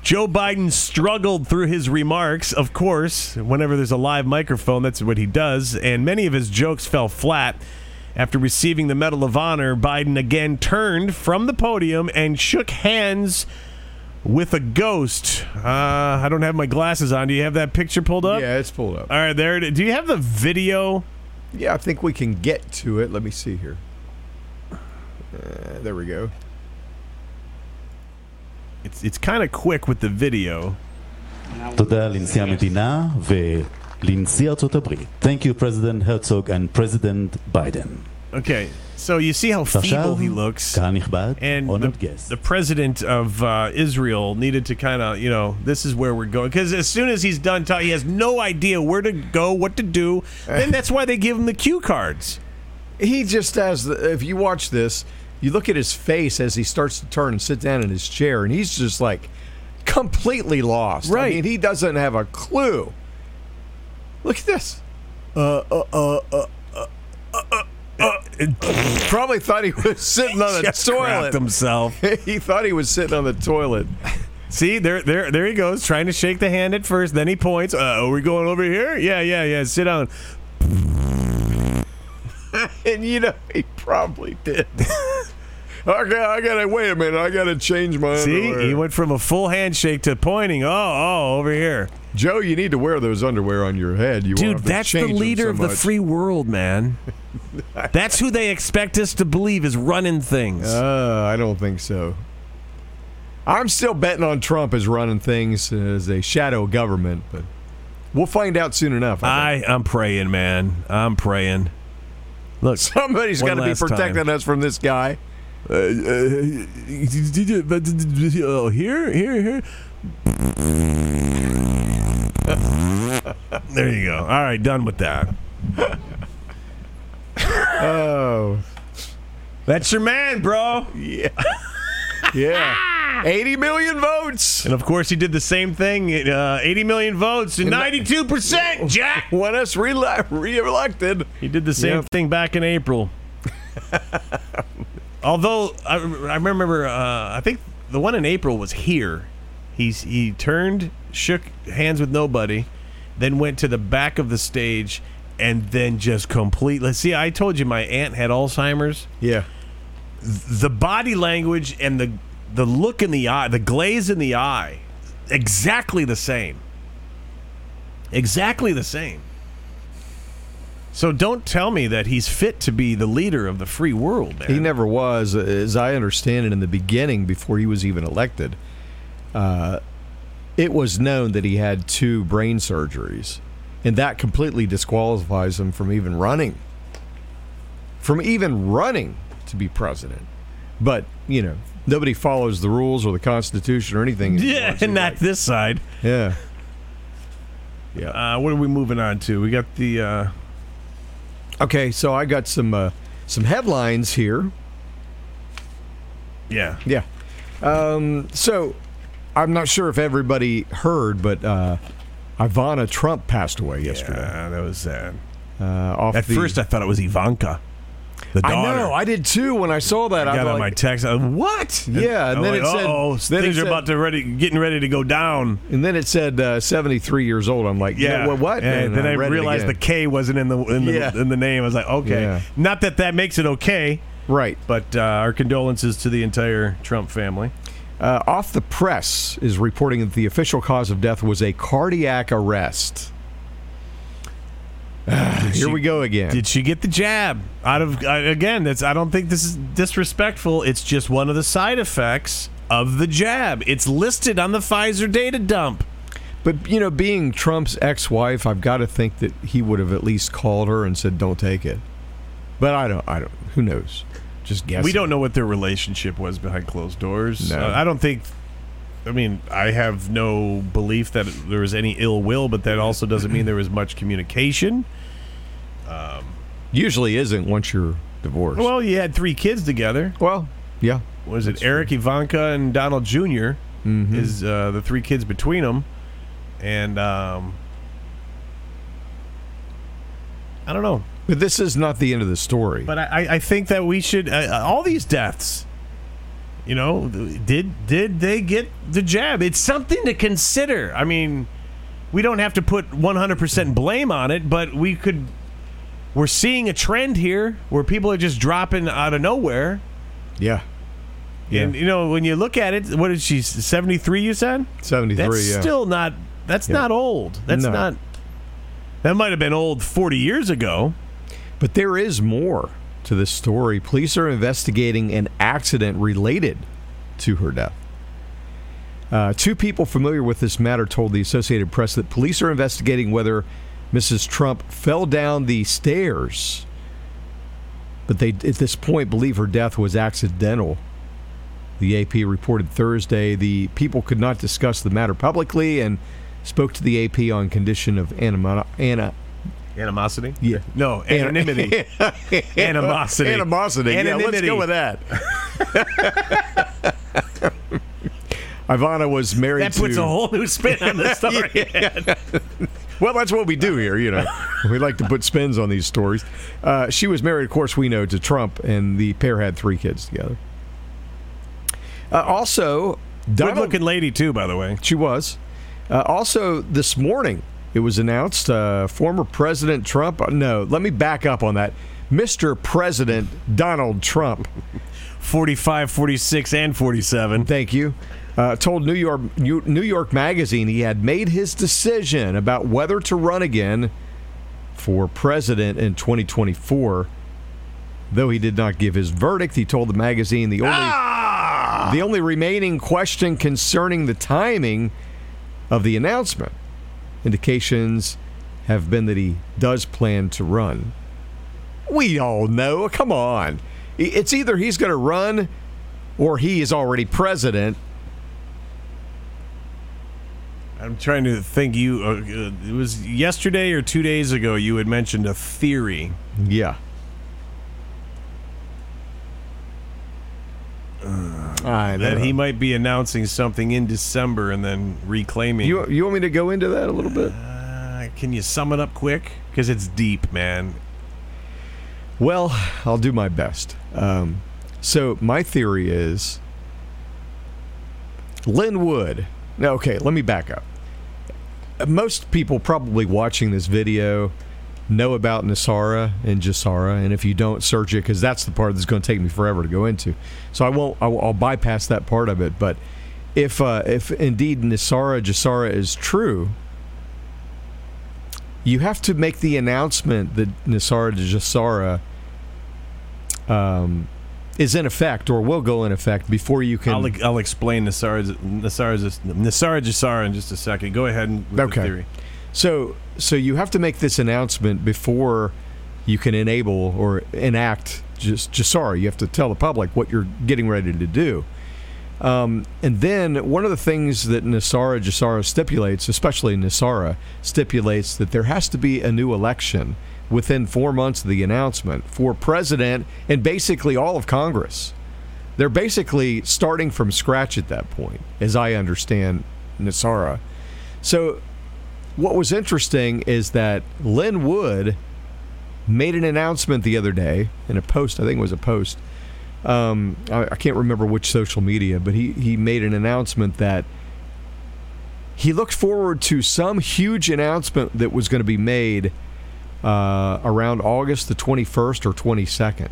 Joe Biden struggled through his remarks, of course. Whenever there's a live microphone, that's what he does. And many of his jokes fell flat. After receiving the Medal of Honor, Biden again turned from the podium and shook hands with a ghost. Uh, I don't have my glasses on. Do you have that picture pulled up? Yeah, it's pulled up. All right, there. it is. Do you have the video? Yeah, I think we can get to it. Let me see here. Uh, there we go. It's it's kind of quick with the video. תודה לנשיא המדינה ולנשיא ארצות הברית. Thank you, President Herzog and President Biden. Okay, so you see how feeble ועכשיו, he looks. קהל נכבד, and honored the, guest. the president of uh, Israel needed to kind of, you know, this is where we're going. Because as soon as he's done talking, he has no idea where to go, what to do. And that's why they give him the cue cards. He just has, the, if you watch this, you look at his face as he starts to turn and sit down in his chair, and he's just like completely lost. I Right. mean, he doesn't have a clue. Look at this. Uh, uh, uh, uh, uh, uh, uh. Probably thought he was sitting on the toilet. himself. he thought he was sitting on the toilet. See, there, there, there he goes, trying to shake the hand at first. Then he points. Uh, are we going over here? Yeah, yeah, yeah. Sit down. And you know, he probably did. okay, I gotta wait a minute. I gotta change my See, underwear. he went from a full handshake to pointing. Oh, oh, over here. Joe, you need to wear those underwear on your head. You Dude, that's the leader so of the free world, man. that's who they expect us to believe is running things. Uh, I don't think so. I'm still betting on Trump as running things as a shadow government, but we'll find out soon enough. I. I, I'm praying, man. I'm praying. Look, Somebody's got to be protecting time. us from this guy. Uh, oh, here, here, here. there you go. All right, done with that. Oh, That's your man, bro. Yeah. yeah. 80 million votes. And of course, he did the same thing. Uh, 80 million votes and 92 percent. Jack. Want us re- re-elected. He did the same Yep. thing back in April. Although I, I remember, uh, I think the one in April was here. He's he turned, shook hands with nobody, then went to the back of the stage, and then just completely. See, I told you my aunt had Alzheimer's. Yeah. The body language and the the look in the eye, the glaze in the eye, exactly the same. Exactly the same. So don't tell me that he's fit to be the leader of the free world, man. He never was, as I understand it, in the beginning, before he was even elected. Uh, it was known that he had two brain surgeries, and that completely disqualifies him from even running. From even running to be president. But, you know, nobody follows the rules or the Constitution or anything. yeah, seems not like. this side. Yeah. Yeah. Uh, what are we moving on to? We got the. Uh, Okay, so I got some uh, some headlines here. yeah. Yeah. Um, so I'm not sure if everybody heard, but uh, Ivana Trump passed away yesterday. Yeah, that was sad. Uh, off At the, first, I thought it was Ivanka, the daughter. I know, I did too when I saw that. I I got on my text. I was, what? Yeah, and I'm then like, it said- "Uh-oh, then it things are about to ready, getting ready to go down. and then it said uh, 73 years old. I'm like, Yeah. what? what? And And then I it realized the. K wasn't in the in the, Yeah. in the name. I was like, okay. Yeah. Not that that makes it okay, right. but uh, our condolences to the entire Trump family. Uh, off the press is reporting that the official cause of death was a cardiac arrest. Here she- we go again. Did she get the jab? Out of uh, again, that's I don't think this is disrespectful. It's just one of the side effects of the jab. It's listed on the Pfizer data dump. But you know, being Trump's ex-wife, I've got to think that he would have at least called her and said, "Don't take it." But I don't. I don't. Who knows? Just guess. We don't know what their relationship was behind closed doors. No. Uh, I don't think. I mean, I have no belief that there was any ill will, but that also doesn't mean there was much communication. Usually isn't once you're divorced. Well, you had three kids together. well, yeah. Was it Eric, Ivanka, and Donald junior Mm-hmm. Is uh, the three kids between them, and um, I don't know. But this is not the end of the story. But I, I- I think that we should uh, all these deaths. You know, did did they get the jab? It's something to consider. I mean, we don't have to put 100% blame on it, but we could. We're seeing a trend here where people are just dropping out of nowhere. yeah. And you know, when you look at it, what is she? 73? You said 73. that's yeah. still not. That's Yeah. not old. That's No. not. That might have been old 40 years ago. But there is more to this story. Police are investigating an accident related to her death. Uh, two people familiar with this matter told the Associated Press that police are investigating whether Mrs. Trump fell down the stairs, but they, at this point, believe her death was accidental. The AP reported Thursday the people could not discuss the matter publicly and spoke to the AP on condition of anima- ana- Animosity? Yeah. No, anonymity. Animosity. Animosity. Yeah, let's Anonymity. go with that. Ivana was married That puts to. a whole new spin on the story. well, that's what we do here. You know, we like to put spins on these stories. Uh, she was married, of course, we know to Trump, and the pair had three kids together. Uh, also, good looking lady, too, by the way. she was. Uh, also, this morning, it was announced uh, former President Trump. uh, No, let me back up on that. Mr. President Donald Trump 45, 46, and 47. Thank you. Uh, told New York New New York Magazine he had made his decision about whether to run again for president in 2024. Though he did not give his verdict, he told the magazine the only the only remaining question concerning the timing of the announcement. Indications have been that he does plan to run. We all know. Come on. It's either he's going to run or he is already president. I'm trying to think. You, uh, it was yesterday or two days ago. You had mentioned a theory. Yeah. That he might be announcing something in December and then reclaiming. You, you want me to go into that a little bit? Uh, can you sum it up quick? Because it's deep, man. Well, I'll do my best. Um, so, my theory is Lin Wood. Okay, let me back up. Most people probably watching this video know about NESARA and GESARA, and if you don't, search it because that's the part that's going to take me forever to go into. So I won't. I'll, I'll bypass that part of it. But if uh, if indeed NESARA GESARA is true, you have to make the announcement that NESARA GESARA um, is in effect or will go in effect before you can. I'll, I'll explain NESARA's NESARA's NESARA GESARA in just a second. Go ahead and with Okay. the theory. So, so you have to make this announcement before you can enable or enact just GESARA. You have to tell the public what you're getting ready to do. Um, and then one of the things that NESARA GESARA stipulates, especially NESARA, stipulates that there has to be a new election within four months of the announcement for president and basically all of Congress. They're basically starting from scratch at that point, as I understand NESARA. So what was interesting is that Lin Wood made an announcement the other day in a post. I think it was a post. Um, I, I can't remember which social media, but he, he made an announcement that he looked forward to some huge announcement that was going to be made uh, around August the 21st or 22nd.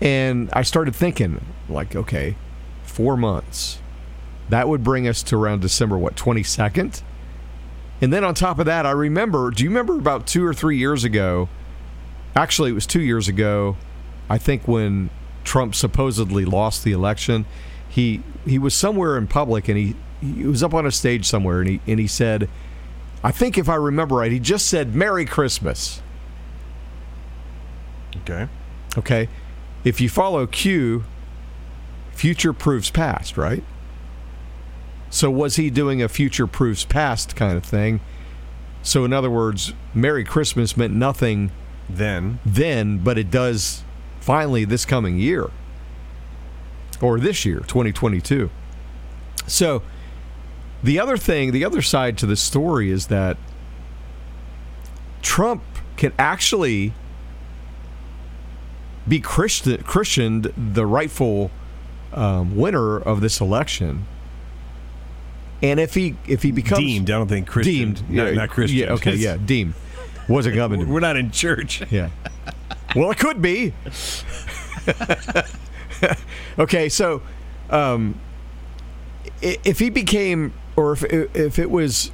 And I started thinking, like, okay, four months that would bring us to around December what 22nd And then on top of that, I remember. Do you remember about two or three years ago? Actually, it was two years ago. I think when Trump supposedly lost the election, he he was somewhere in public and he he was up on a stage somewhere and he and he said, I think if I remember right, he just said "Merry Christmas." Okay. Okay, if you follow Q, future proves past, right? So was he doing a future proofs past kind of thing? So in other words, Merry Christmas meant nothing Then then, but it does finally this coming year or this year, 2022. So the other thing, the other side to the story is that Trump can actually be Christian, christened the rightful um, winner of this election. And if he if he becomes deemed. I don't think Christian. deemed, Not, yeah, not Christian. yeah, okay, yeah, deemed, wasn't coming to We're not in church. yeah. Well, it could be. okay, so um, if he became, or if if it was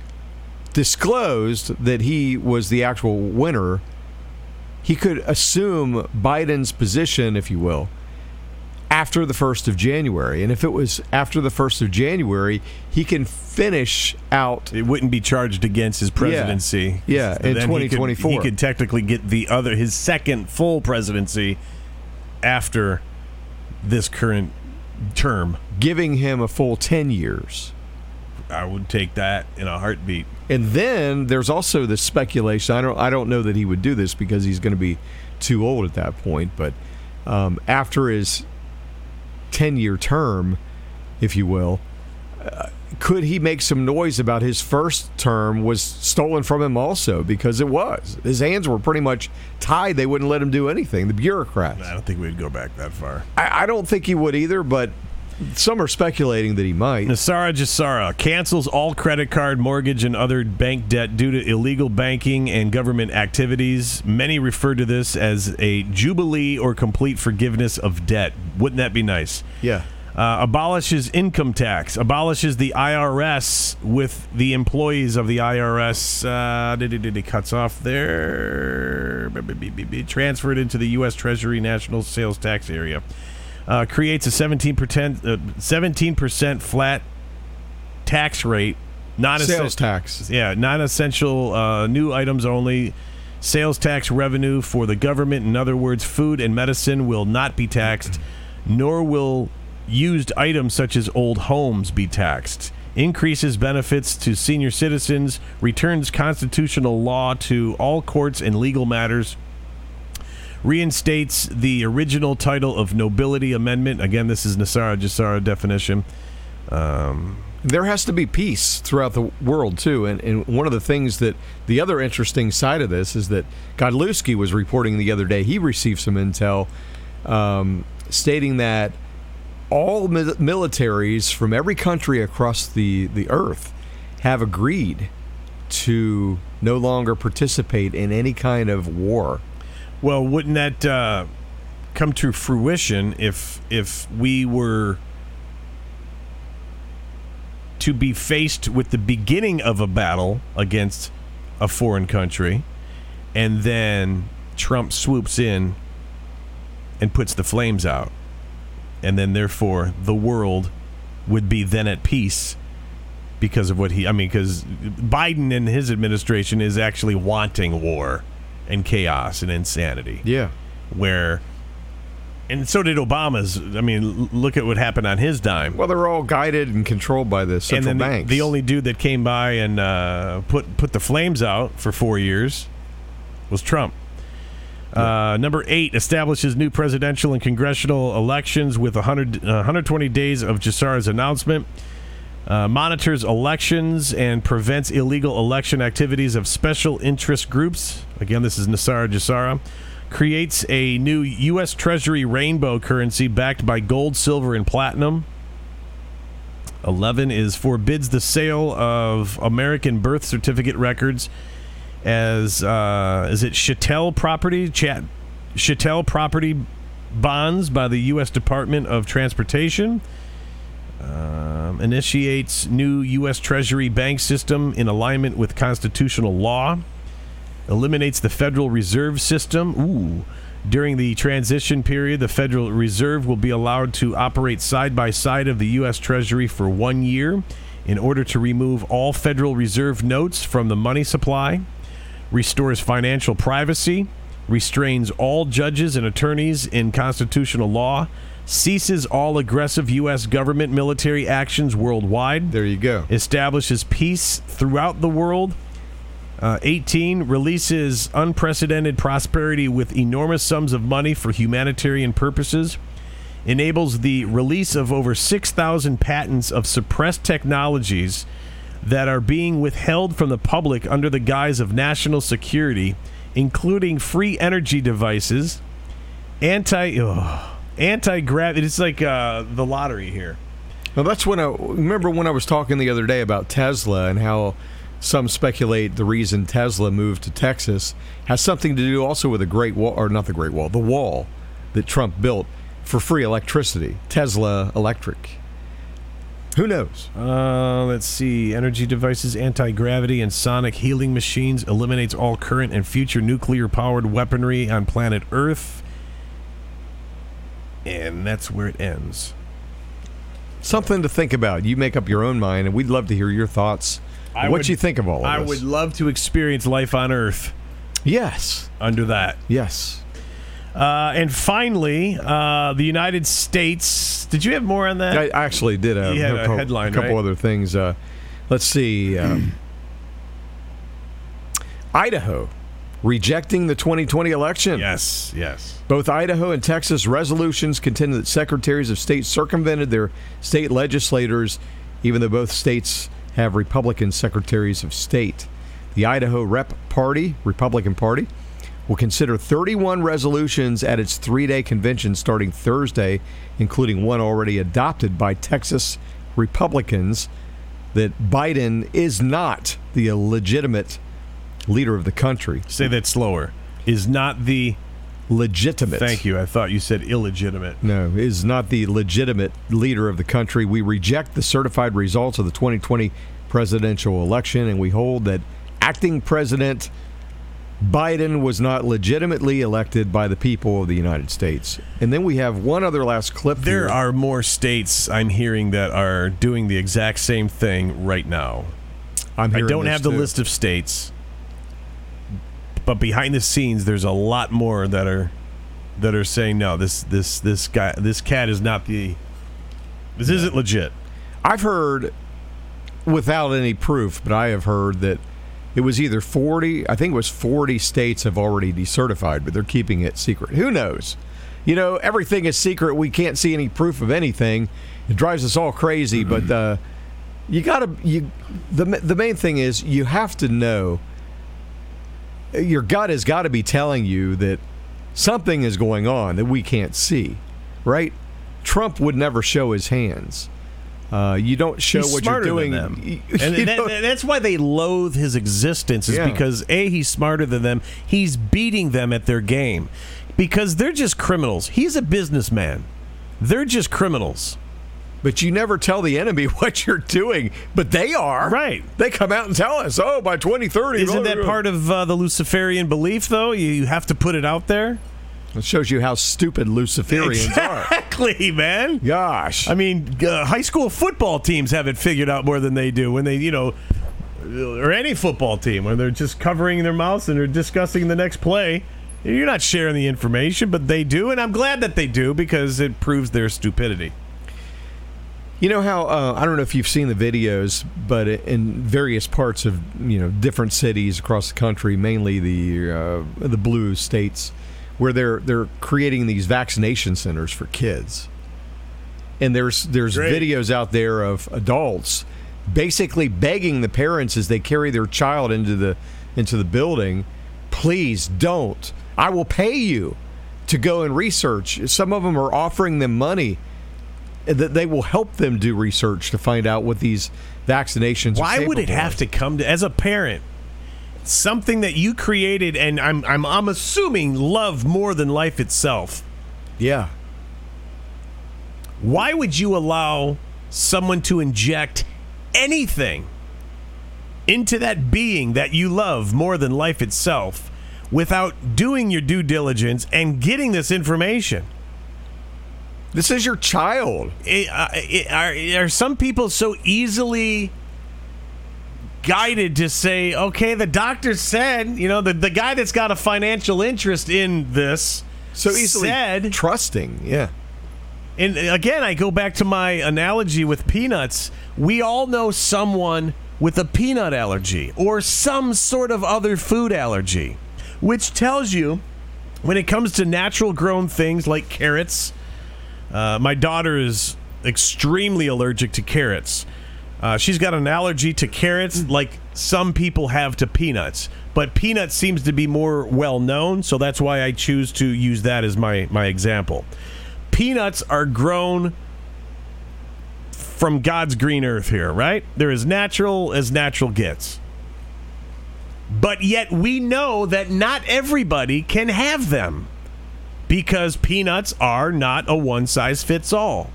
disclosed that he was the actual winner, he could assume Biden's position, if you will, after the first of January. And if it was after the first of January, he can finish out It wouldn't be charged against his presidency. Yeah, in Then he could- 2024. He could, technically get the other his second full presidency after this current term. giving him a full 10 years. I would take that in a heartbeat. And then there's also the speculation. I don't. I don't know that he would do this because he's going to be too old at that point. But um, after his ten-year term, if you will, uh, could he make some noise about his first term was stolen from him also? Because it was. His hands were pretty much tied. They wouldn't let him do anything. The bureaucrats. I don't think we'd go back that far. I, I don't think he would either. But some are speculating that he might. NESARA GESARA cancels all credit card, mortgage, and other bank debt due to illegal banking and government activities. Many refer to this as a jubilee or complete forgiveness of debt. Wouldn't that be nice? Yeah. Uh, abolishes income tax, abolishes the IRS with the employees of the IRS. Uh, did did cuts off there. Transferred into the U.S. Treasury National Sales Tax area. Uh, creates a 17%, uh, 17% flat tax rate. Not Sales tax. yeah, non-essential uh, new items only. Sales tax revenue for the government. In other words, food and medicine will not be taxed, nor will used items such as old homes be taxed. Increases benefits to senior citizens. Returns constitutional law to all courts and legal matters. Reinstates the original title of nobility amendment. Again, this is NESARA GESARA definition. there has to be peace throughout the world too and, and one of the things that the other interesting side of this is that godlewski was reporting the other day he received some intel um, stating that all mi- militaries from every country across the, the earth have agreed to no longer participate in any kind of war Well, wouldn't that uh, come to fruition if if we were to be faced with the beginning of a battle against a foreign country, and then Trump swoops in and puts the flames out, and then therefore the world would be then at peace because of what he I mean because Biden and his administration is actually wanting war and chaos and insanity. Yeah. Where and so did Obama's I mean look at what happened on his dime. Well they're all guided and controlled by the and central then the, banks. the only dude that came by and uh, put put the flames out for 4 years was Trump. Uh, number eight establishes new presidential and congressional elections with 100, uh, 120 days of GESARA's announcement. Uh, monitors elections and prevents illegal election activities of special interest groups. Again, this is NESARA GESARA. Creates a new U.S. Treasury rainbow currency backed by gold, silver, and platinum. 11 is forbids the sale of American birth certificate records as uh, is it Chattel property chat Chattel property bonds by the U.S. Department of Transportation. Um, initiates new U.S. Treasury bank system in alignment with constitutional law. Eliminates the Federal Reserve System. Ooh. During the transition period, the Federal Reserve will be allowed to operate side by side of the U.S. Treasury for one year in order to remove all Federal Reserve notes from the money supply. Restores financial privacy. Restrains all judges and attorneys in constitutional law ceases all aggressive U.S. government military actions worldwide, There you go. establishes peace throughout the world. Uh, 18 releases unprecedented prosperity with enormous sums of money for humanitarian purposes. Enables the release of over 6,000 patents of suppressed technologies that are being withheld from the public under the guise of national security, including free energy devices, anti anti gravity. It's like uh, the lottery here. Well, that's when I remember when I was talking the other day about Tesla and how some speculate the reason Tesla moved to Texas has something to do also with the Great Wall, or not the Great Wall, the wall that Trump built for free electricity. Tesla Electric. Who knows? Uh, let's see. Energy devices, anti gravity, and sonic healing machines eliminates all current and future nuclear powered weaponry on planet Earth. And that's where it ends. Something to think about. You make up your own mind, and we'd love to hear your thoughts. I what would- you think of all of I this? would love to experience life on Earth Yes. under that. Yes. Uh, and finally, uh, the United States. Did you have more on that? I actually did a, You had a couple- headline, couple right? other things. Uh, let's see. Um, Idaho rejecting the 2020 election. yes, yes. Both Idaho and Texas resolutions contend that secretaries of state circumvented their state legislators, even though both states have Republican secretaries of state. The Idaho Rep Party, Republican Party, will consider 31 resolutions at its three day convention starting Thursday, including one already adopted by Texas Republicans that Biden is not the legitimate leader of the country. Say that slower. Is not the. Legitimate. Thank you. I thought you said illegitimate. No, is not the legitimate leader of the country. We reject the certified results of the 2020 presidential election, and we hold that acting President Biden was not legitimately elected by the people of the United States. And then we have one other last clip. There here. are more states I'm hearing that are doing the exact same thing right now. I'm I don't this have the list of states, but behind the scenes, there's a lot more that are that are saying no. This this this guy this cat is not the. This isn't legit. I've heard, without any proof, but I have heard that it was either 40, I think it was 40 states have already decertified, but they're keeping it secret. Who knows? You know, everything is secret. We can't see any proof of anything. It drives us all crazy, but uh, you got to, you, the, the main thing is you have to know, your gut has got to be telling you that something is going on that we can't see, right? Trump would never show his hands. Uh, you don't show he's what you're doing. than them, You- and that- that's why they loathe his existence. Is Yeah. because a he's smarter than them. He's beating them at their game because they're just criminals. He's a businessman. They're just criminals. But you never tell the enemy what you're doing. But they are Right. They come out and tell us, "Oh, by 2030." Isn't that part of uh, the Luciferian belief, though? You, you have to put it out there. It shows you how stupid Luciferians are. Exactly, man. Gosh, I mean, uh, high school football teams have it figured out more than they do when they, you know, or any football team when they're just covering their mouths and they're discussing the next play. You're not sharing the information, but they do, and I'm glad that they do because it proves their stupidity. You know how uh, I don't know if you've seen the videos, but in various parts of you know different cities across the country, mainly the uh, the blue states, where they're they're creating these vaccination centers for kids, and there's there's Great. videos out there of adults basically begging the parents as they carry their child into the into the building, please don't. I will pay you to go and research. Some of them are offering them money that they will help them do research to find out what these vaccinations. are Why would it have to come to as a parent? Something that you created, and I'm I'm I'm assuming love more than life itself. Yeah, Why would you allow someone to inject anything into that being that you love more than life itself without doing your due diligence and getting this information? This is your child. It- uh, it- are, are some people so easily guided to say, okay, the doctor said, you know, the, the guy that's got a financial interest in this So easily said, trusting. Yeah. and again, I go back to my analogy with peanuts. We all know someone with a peanut allergy or some sort of other food allergy, which tells you when it comes to natural grown things like carrots, uh, my daughter is extremely allergic to carrots. Uh, she's got an allergy to carrots like some people have to peanuts, but peanuts seems to be more well known, so that's why I choose to use that as my, my example. Peanuts are grown from God's green earth here, right? They're as natural as natural gets. But yet we know that not everybody can have them because peanuts are not a one size fits all.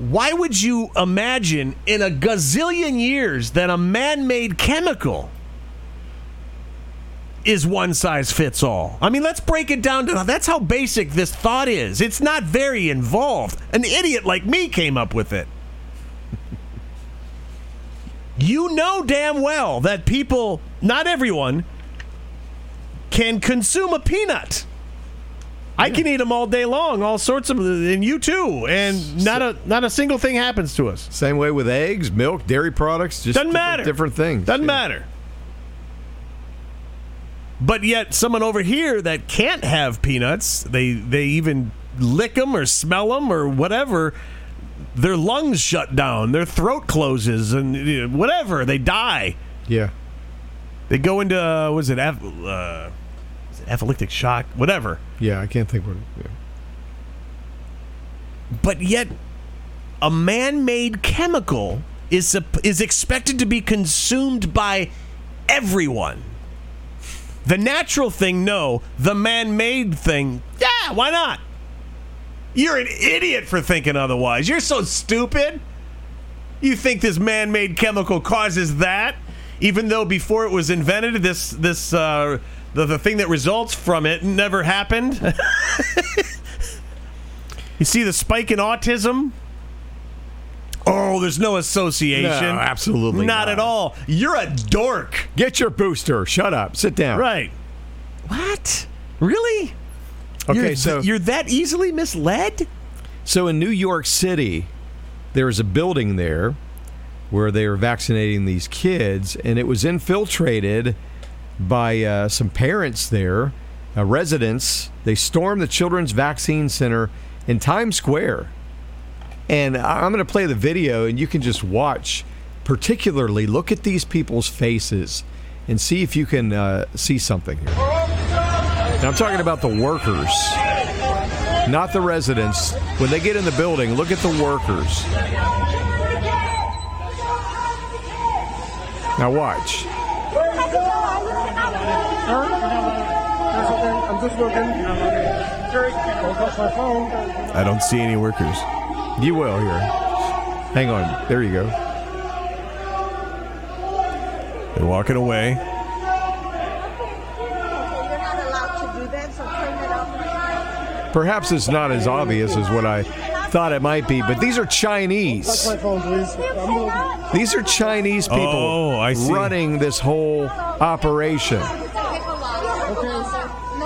Why would you imagine in a gazillion years that a man made chemical is one size fits all? I mean, let's break it down to that's how basic this thought is. It's not very involved. An idiot like me came up with it. you know damn well that people, not everyone, can consume a peanut. I can eat them all day long, all sorts of, and you too, and not a not a single thing happens to us. Same way with eggs, milk, dairy products. Just Doesn't different, matter. Different things. Doesn't Yeah. matter. But yet, someone over here that can't have peanuts, they they even lick them or smell them or whatever. Their lungs shut down, their throat closes, and whatever. They die. Yeah. They go into uh, was it uh, is apoplectic shock, whatever. Yeah. I can't think what. Yeah. but yet a man-made chemical is is expected to be consumed by everyone. The natural thing, no. The man-made thing, yeah, why not? You're an idiot for thinking otherwise. You're so stupid. You think this man-made chemical causes that, even though before it was invented, this this uh, the the thing that results from it never happened. You see the spike in autism? Oh, there's no association. No, absolutely not, not. at all. You're a dork. Get your booster. Shut up. Sit down. Right. What? Really? Okay. You're, so you're that easily misled? So in New York City, there was a building there where they were vaccinating these kids, and it was infiltrated by uh, some parents there, uh, residents. They stormed the Children's Vaccine Center in Times Square. And I'm going to play the video, and you can just watch, particularly look at these people's faces and see if you can uh, see something here. And I'm talking about the workers not the residents. When they get in the building, look at the workers. Now watch. I'm just looking. I don't see any workers. You will here. Hang on. There you go. They're walking away. Perhaps it's not as obvious as what I thought it might be, but these are Touch Chinese. my phone, please. These are Chinese people Oh, I see. running this whole operation. No,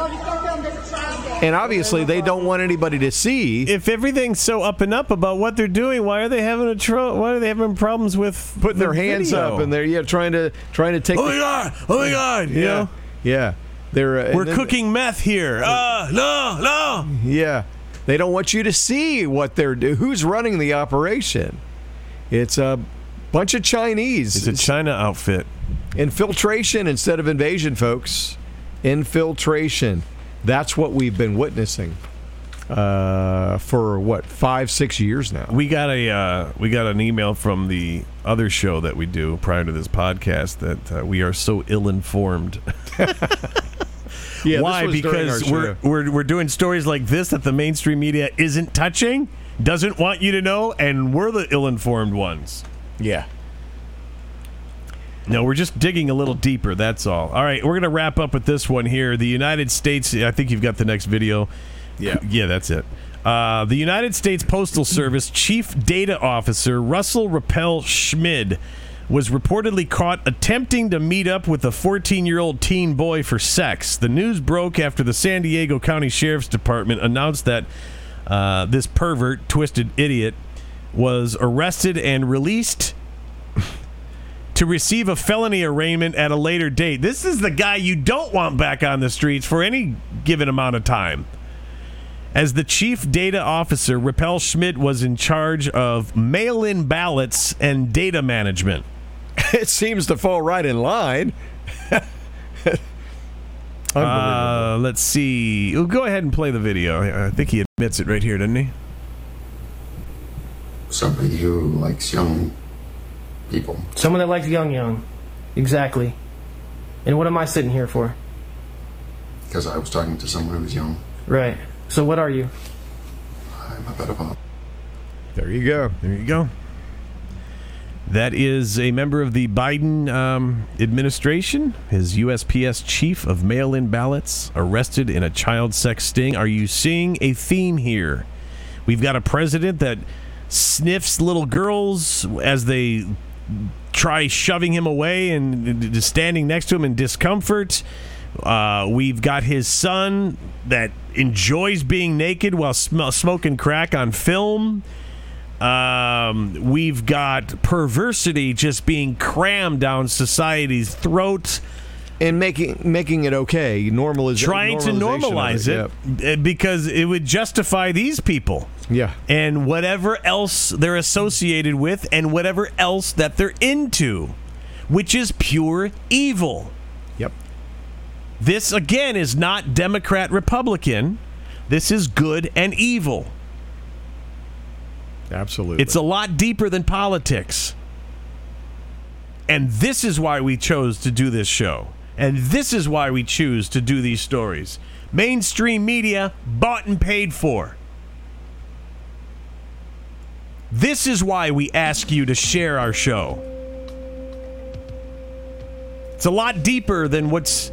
you can't film this child there. And obviously, they don't want anybody to see. If everything's so up and up about what they're doing, why are they having a tro- why are they having problems with Putting the their hands video? up and they're yeah trying to trying to take. Oh the- my god! Oh my god! You yeah, yeah. They're uh, we're then- cooking meth here. Uh, no, no. Yeah. They don't want you to see what they're do. Who's running the operation? It's a bunch of Chinese. It's a China outfit. Infiltration instead of invasion, folks. Infiltration. That's what we've been witnessing uh, for what five, six years now. We got a uh, we got an email from the other show that we do prior to this podcast that uh, we are so ill informed. Yeah, Why? Because we're, we're we're doing stories like this that the mainstream media isn't touching. doesn't want you to know, and we're the ill-informed ones. Yeah. No, we're just digging a little deeper. That's all. All right, we're going to wrap up with this one here. The United States. I think you've got the next video. Yeah. Yeah, that's it. Uh, the United States Postal Service Chief Data Officer Russell Rappel Schmid was reportedly caught attempting to meet up with a 14 year old teen boy for sex. The news broke after the San Diego County Sheriff's Department announced that uh, this pervert, twisted idiot, was arrested and released to receive a felony arraignment at a later date. This is the guy you don't want back on the streets for any given amount of time. As the chief data officer, Rappel Schmidt was in charge of mail in ballots and data management. It seems to fall right in line. Uh, let's see. Oh, go ahead and play the video. I I think he admits it right here, doesn't he? somebody who likes young people. Someone that likes young, young. Exactly. And what am I sitting here for? Because I was talking to someone who was young. Right. So what are you? I'm a pedophile. There you go. There you go. That is a member of the Biden um, administration, his USPS chief of mail in ballots, arrested in a child sex sting. Are you seeing a theme here? We've got a president that sniffs little girls as they try shoving him away and standing next to him in discomfort. Uh, we've got his son that enjoys being naked while sm- smoking crack on film. Um, we've got perversity just being crammed down society's throat, And making making it okay. Normaliz- trying to normalize it, Yep. uh, because it would justify these people Yeah. and whatever else they're associated with and whatever else that they're into, which is pure evil. Yep. This, again, is not Democrat Republican. This is good and evil. Absolutely. It's a lot deeper than politics. And this is why we chose to do this show. And this is why we choose to do these stories. Mainstream media bought and paid for. This is why we ask you to share our show. It's a lot deeper than what's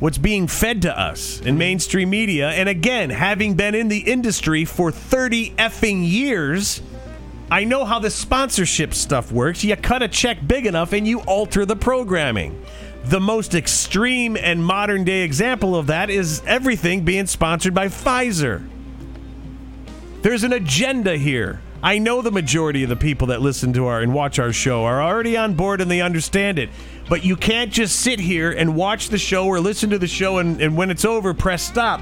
what's being fed to us in mainstream media. And again, having been in the industry for 30 effing years, I know how the sponsorship stuff works. You cut a check big enough and you alter the programming. The most extreme and modern day example of that is everything being sponsored by Pfizer. There's an agenda here. I know the majority of the people that listen to our and watch our show are already on board and they understand it. But you can't just sit here and watch the show or listen to the show and, and when it's over, press stop.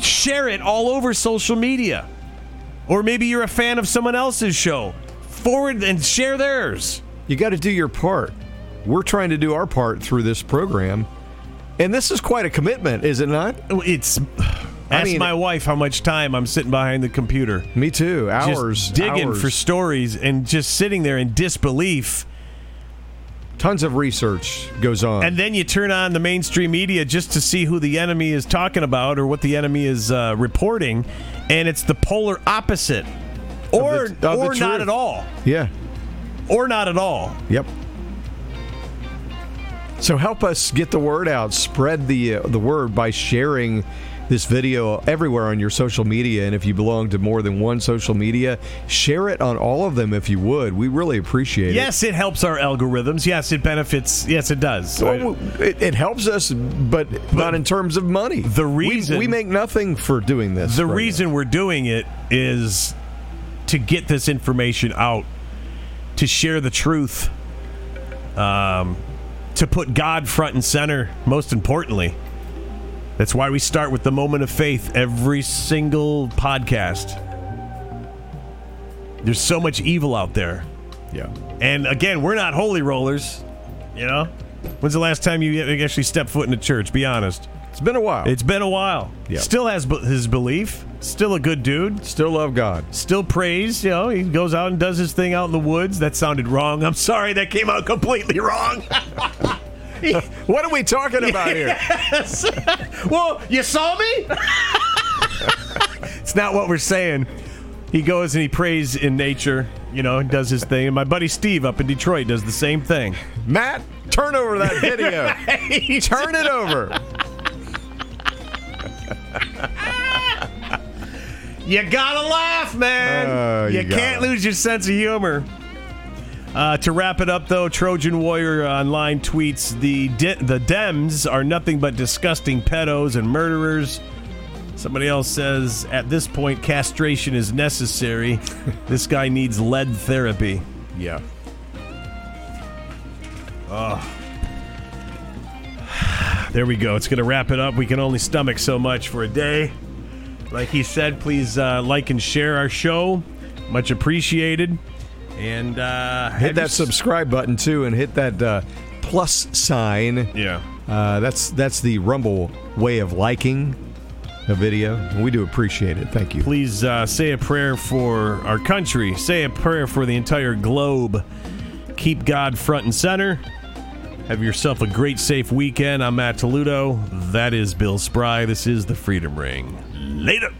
Share it all over social media. Or maybe you're a fan of someone else's show. Forward and share theirs. you got to do your part. We're trying to do our part through this program. And this is quite a commitment, is it not? It's ask mean- my wife how much time I'm sitting behind the computer. Me too. Hours. just digging hours. for stories and just sitting there in disbelief. Tons of research goes on. And then you turn on the mainstream media just to see who the enemy is talking about or what the enemy is uh, reporting, and it's the polar opposite, or of the or not at all, yeah. or not at all. Yep. So help us get the word out. Spread the uh, the word by sharing this video everywhere on your social media. And if you belong to more than one social media, share it on all of them if you would. We really appreciate it. Yes, it helps our algorithms. Yes, it benefits. Yes, it does. it. Well, it, it helps us, but, not in terms of money. the reason- we, make nothing for doing this. the right reason we're doing it is to get this information out, to share the truth, um, to put God front and center. Most importantly, that's why we start with the moment of faith every single podcast. There's so much evil out there. Yeah. and again, we're not holy rollers. You know, when's the last time you actually stepped foot in a church? Be honest. It's been a while. It's been a while. Yeah. Still has be- his belief. Still a good dude. Still love God. Still prays. You know, he goes out and does his thing out in the woods. That sounded wrong. I'm sorry. That came out completely wrong. What are we talking about here? well, you saw me. it's not what we're saying. He goes and he prays in nature, you know, and does his thing. And my buddy Steve up in Detroit does the same thing. Matt, turn over that video. turn it over. You gotta laugh, man. Oh, you you can't lose your sense of humor. Uh, to wrap it up, though, Trojan Warrior online tweets the de- the Dems are nothing but disgusting pedos and murderers. Somebody else says at this point castration is necessary. this guy needs lead therapy. Yeah. There we go. It's going to wrap it up. We can only stomach so much for a day. Like he said, please uh, like and share our show. Much appreciated. And uh, Hit that subscribe button too, and hit that uh, plus sign. Yeah. Uh, that's that's the Rumble way of liking a video. We do appreciate it. Thank you. Please uh, say a prayer for our country. Say a prayer for the entire globe. Keep God front and center. Have yourself a great, safe weekend. I'm Matt Toludo. That is Bill Spry. This is the Freedom Ring. Later.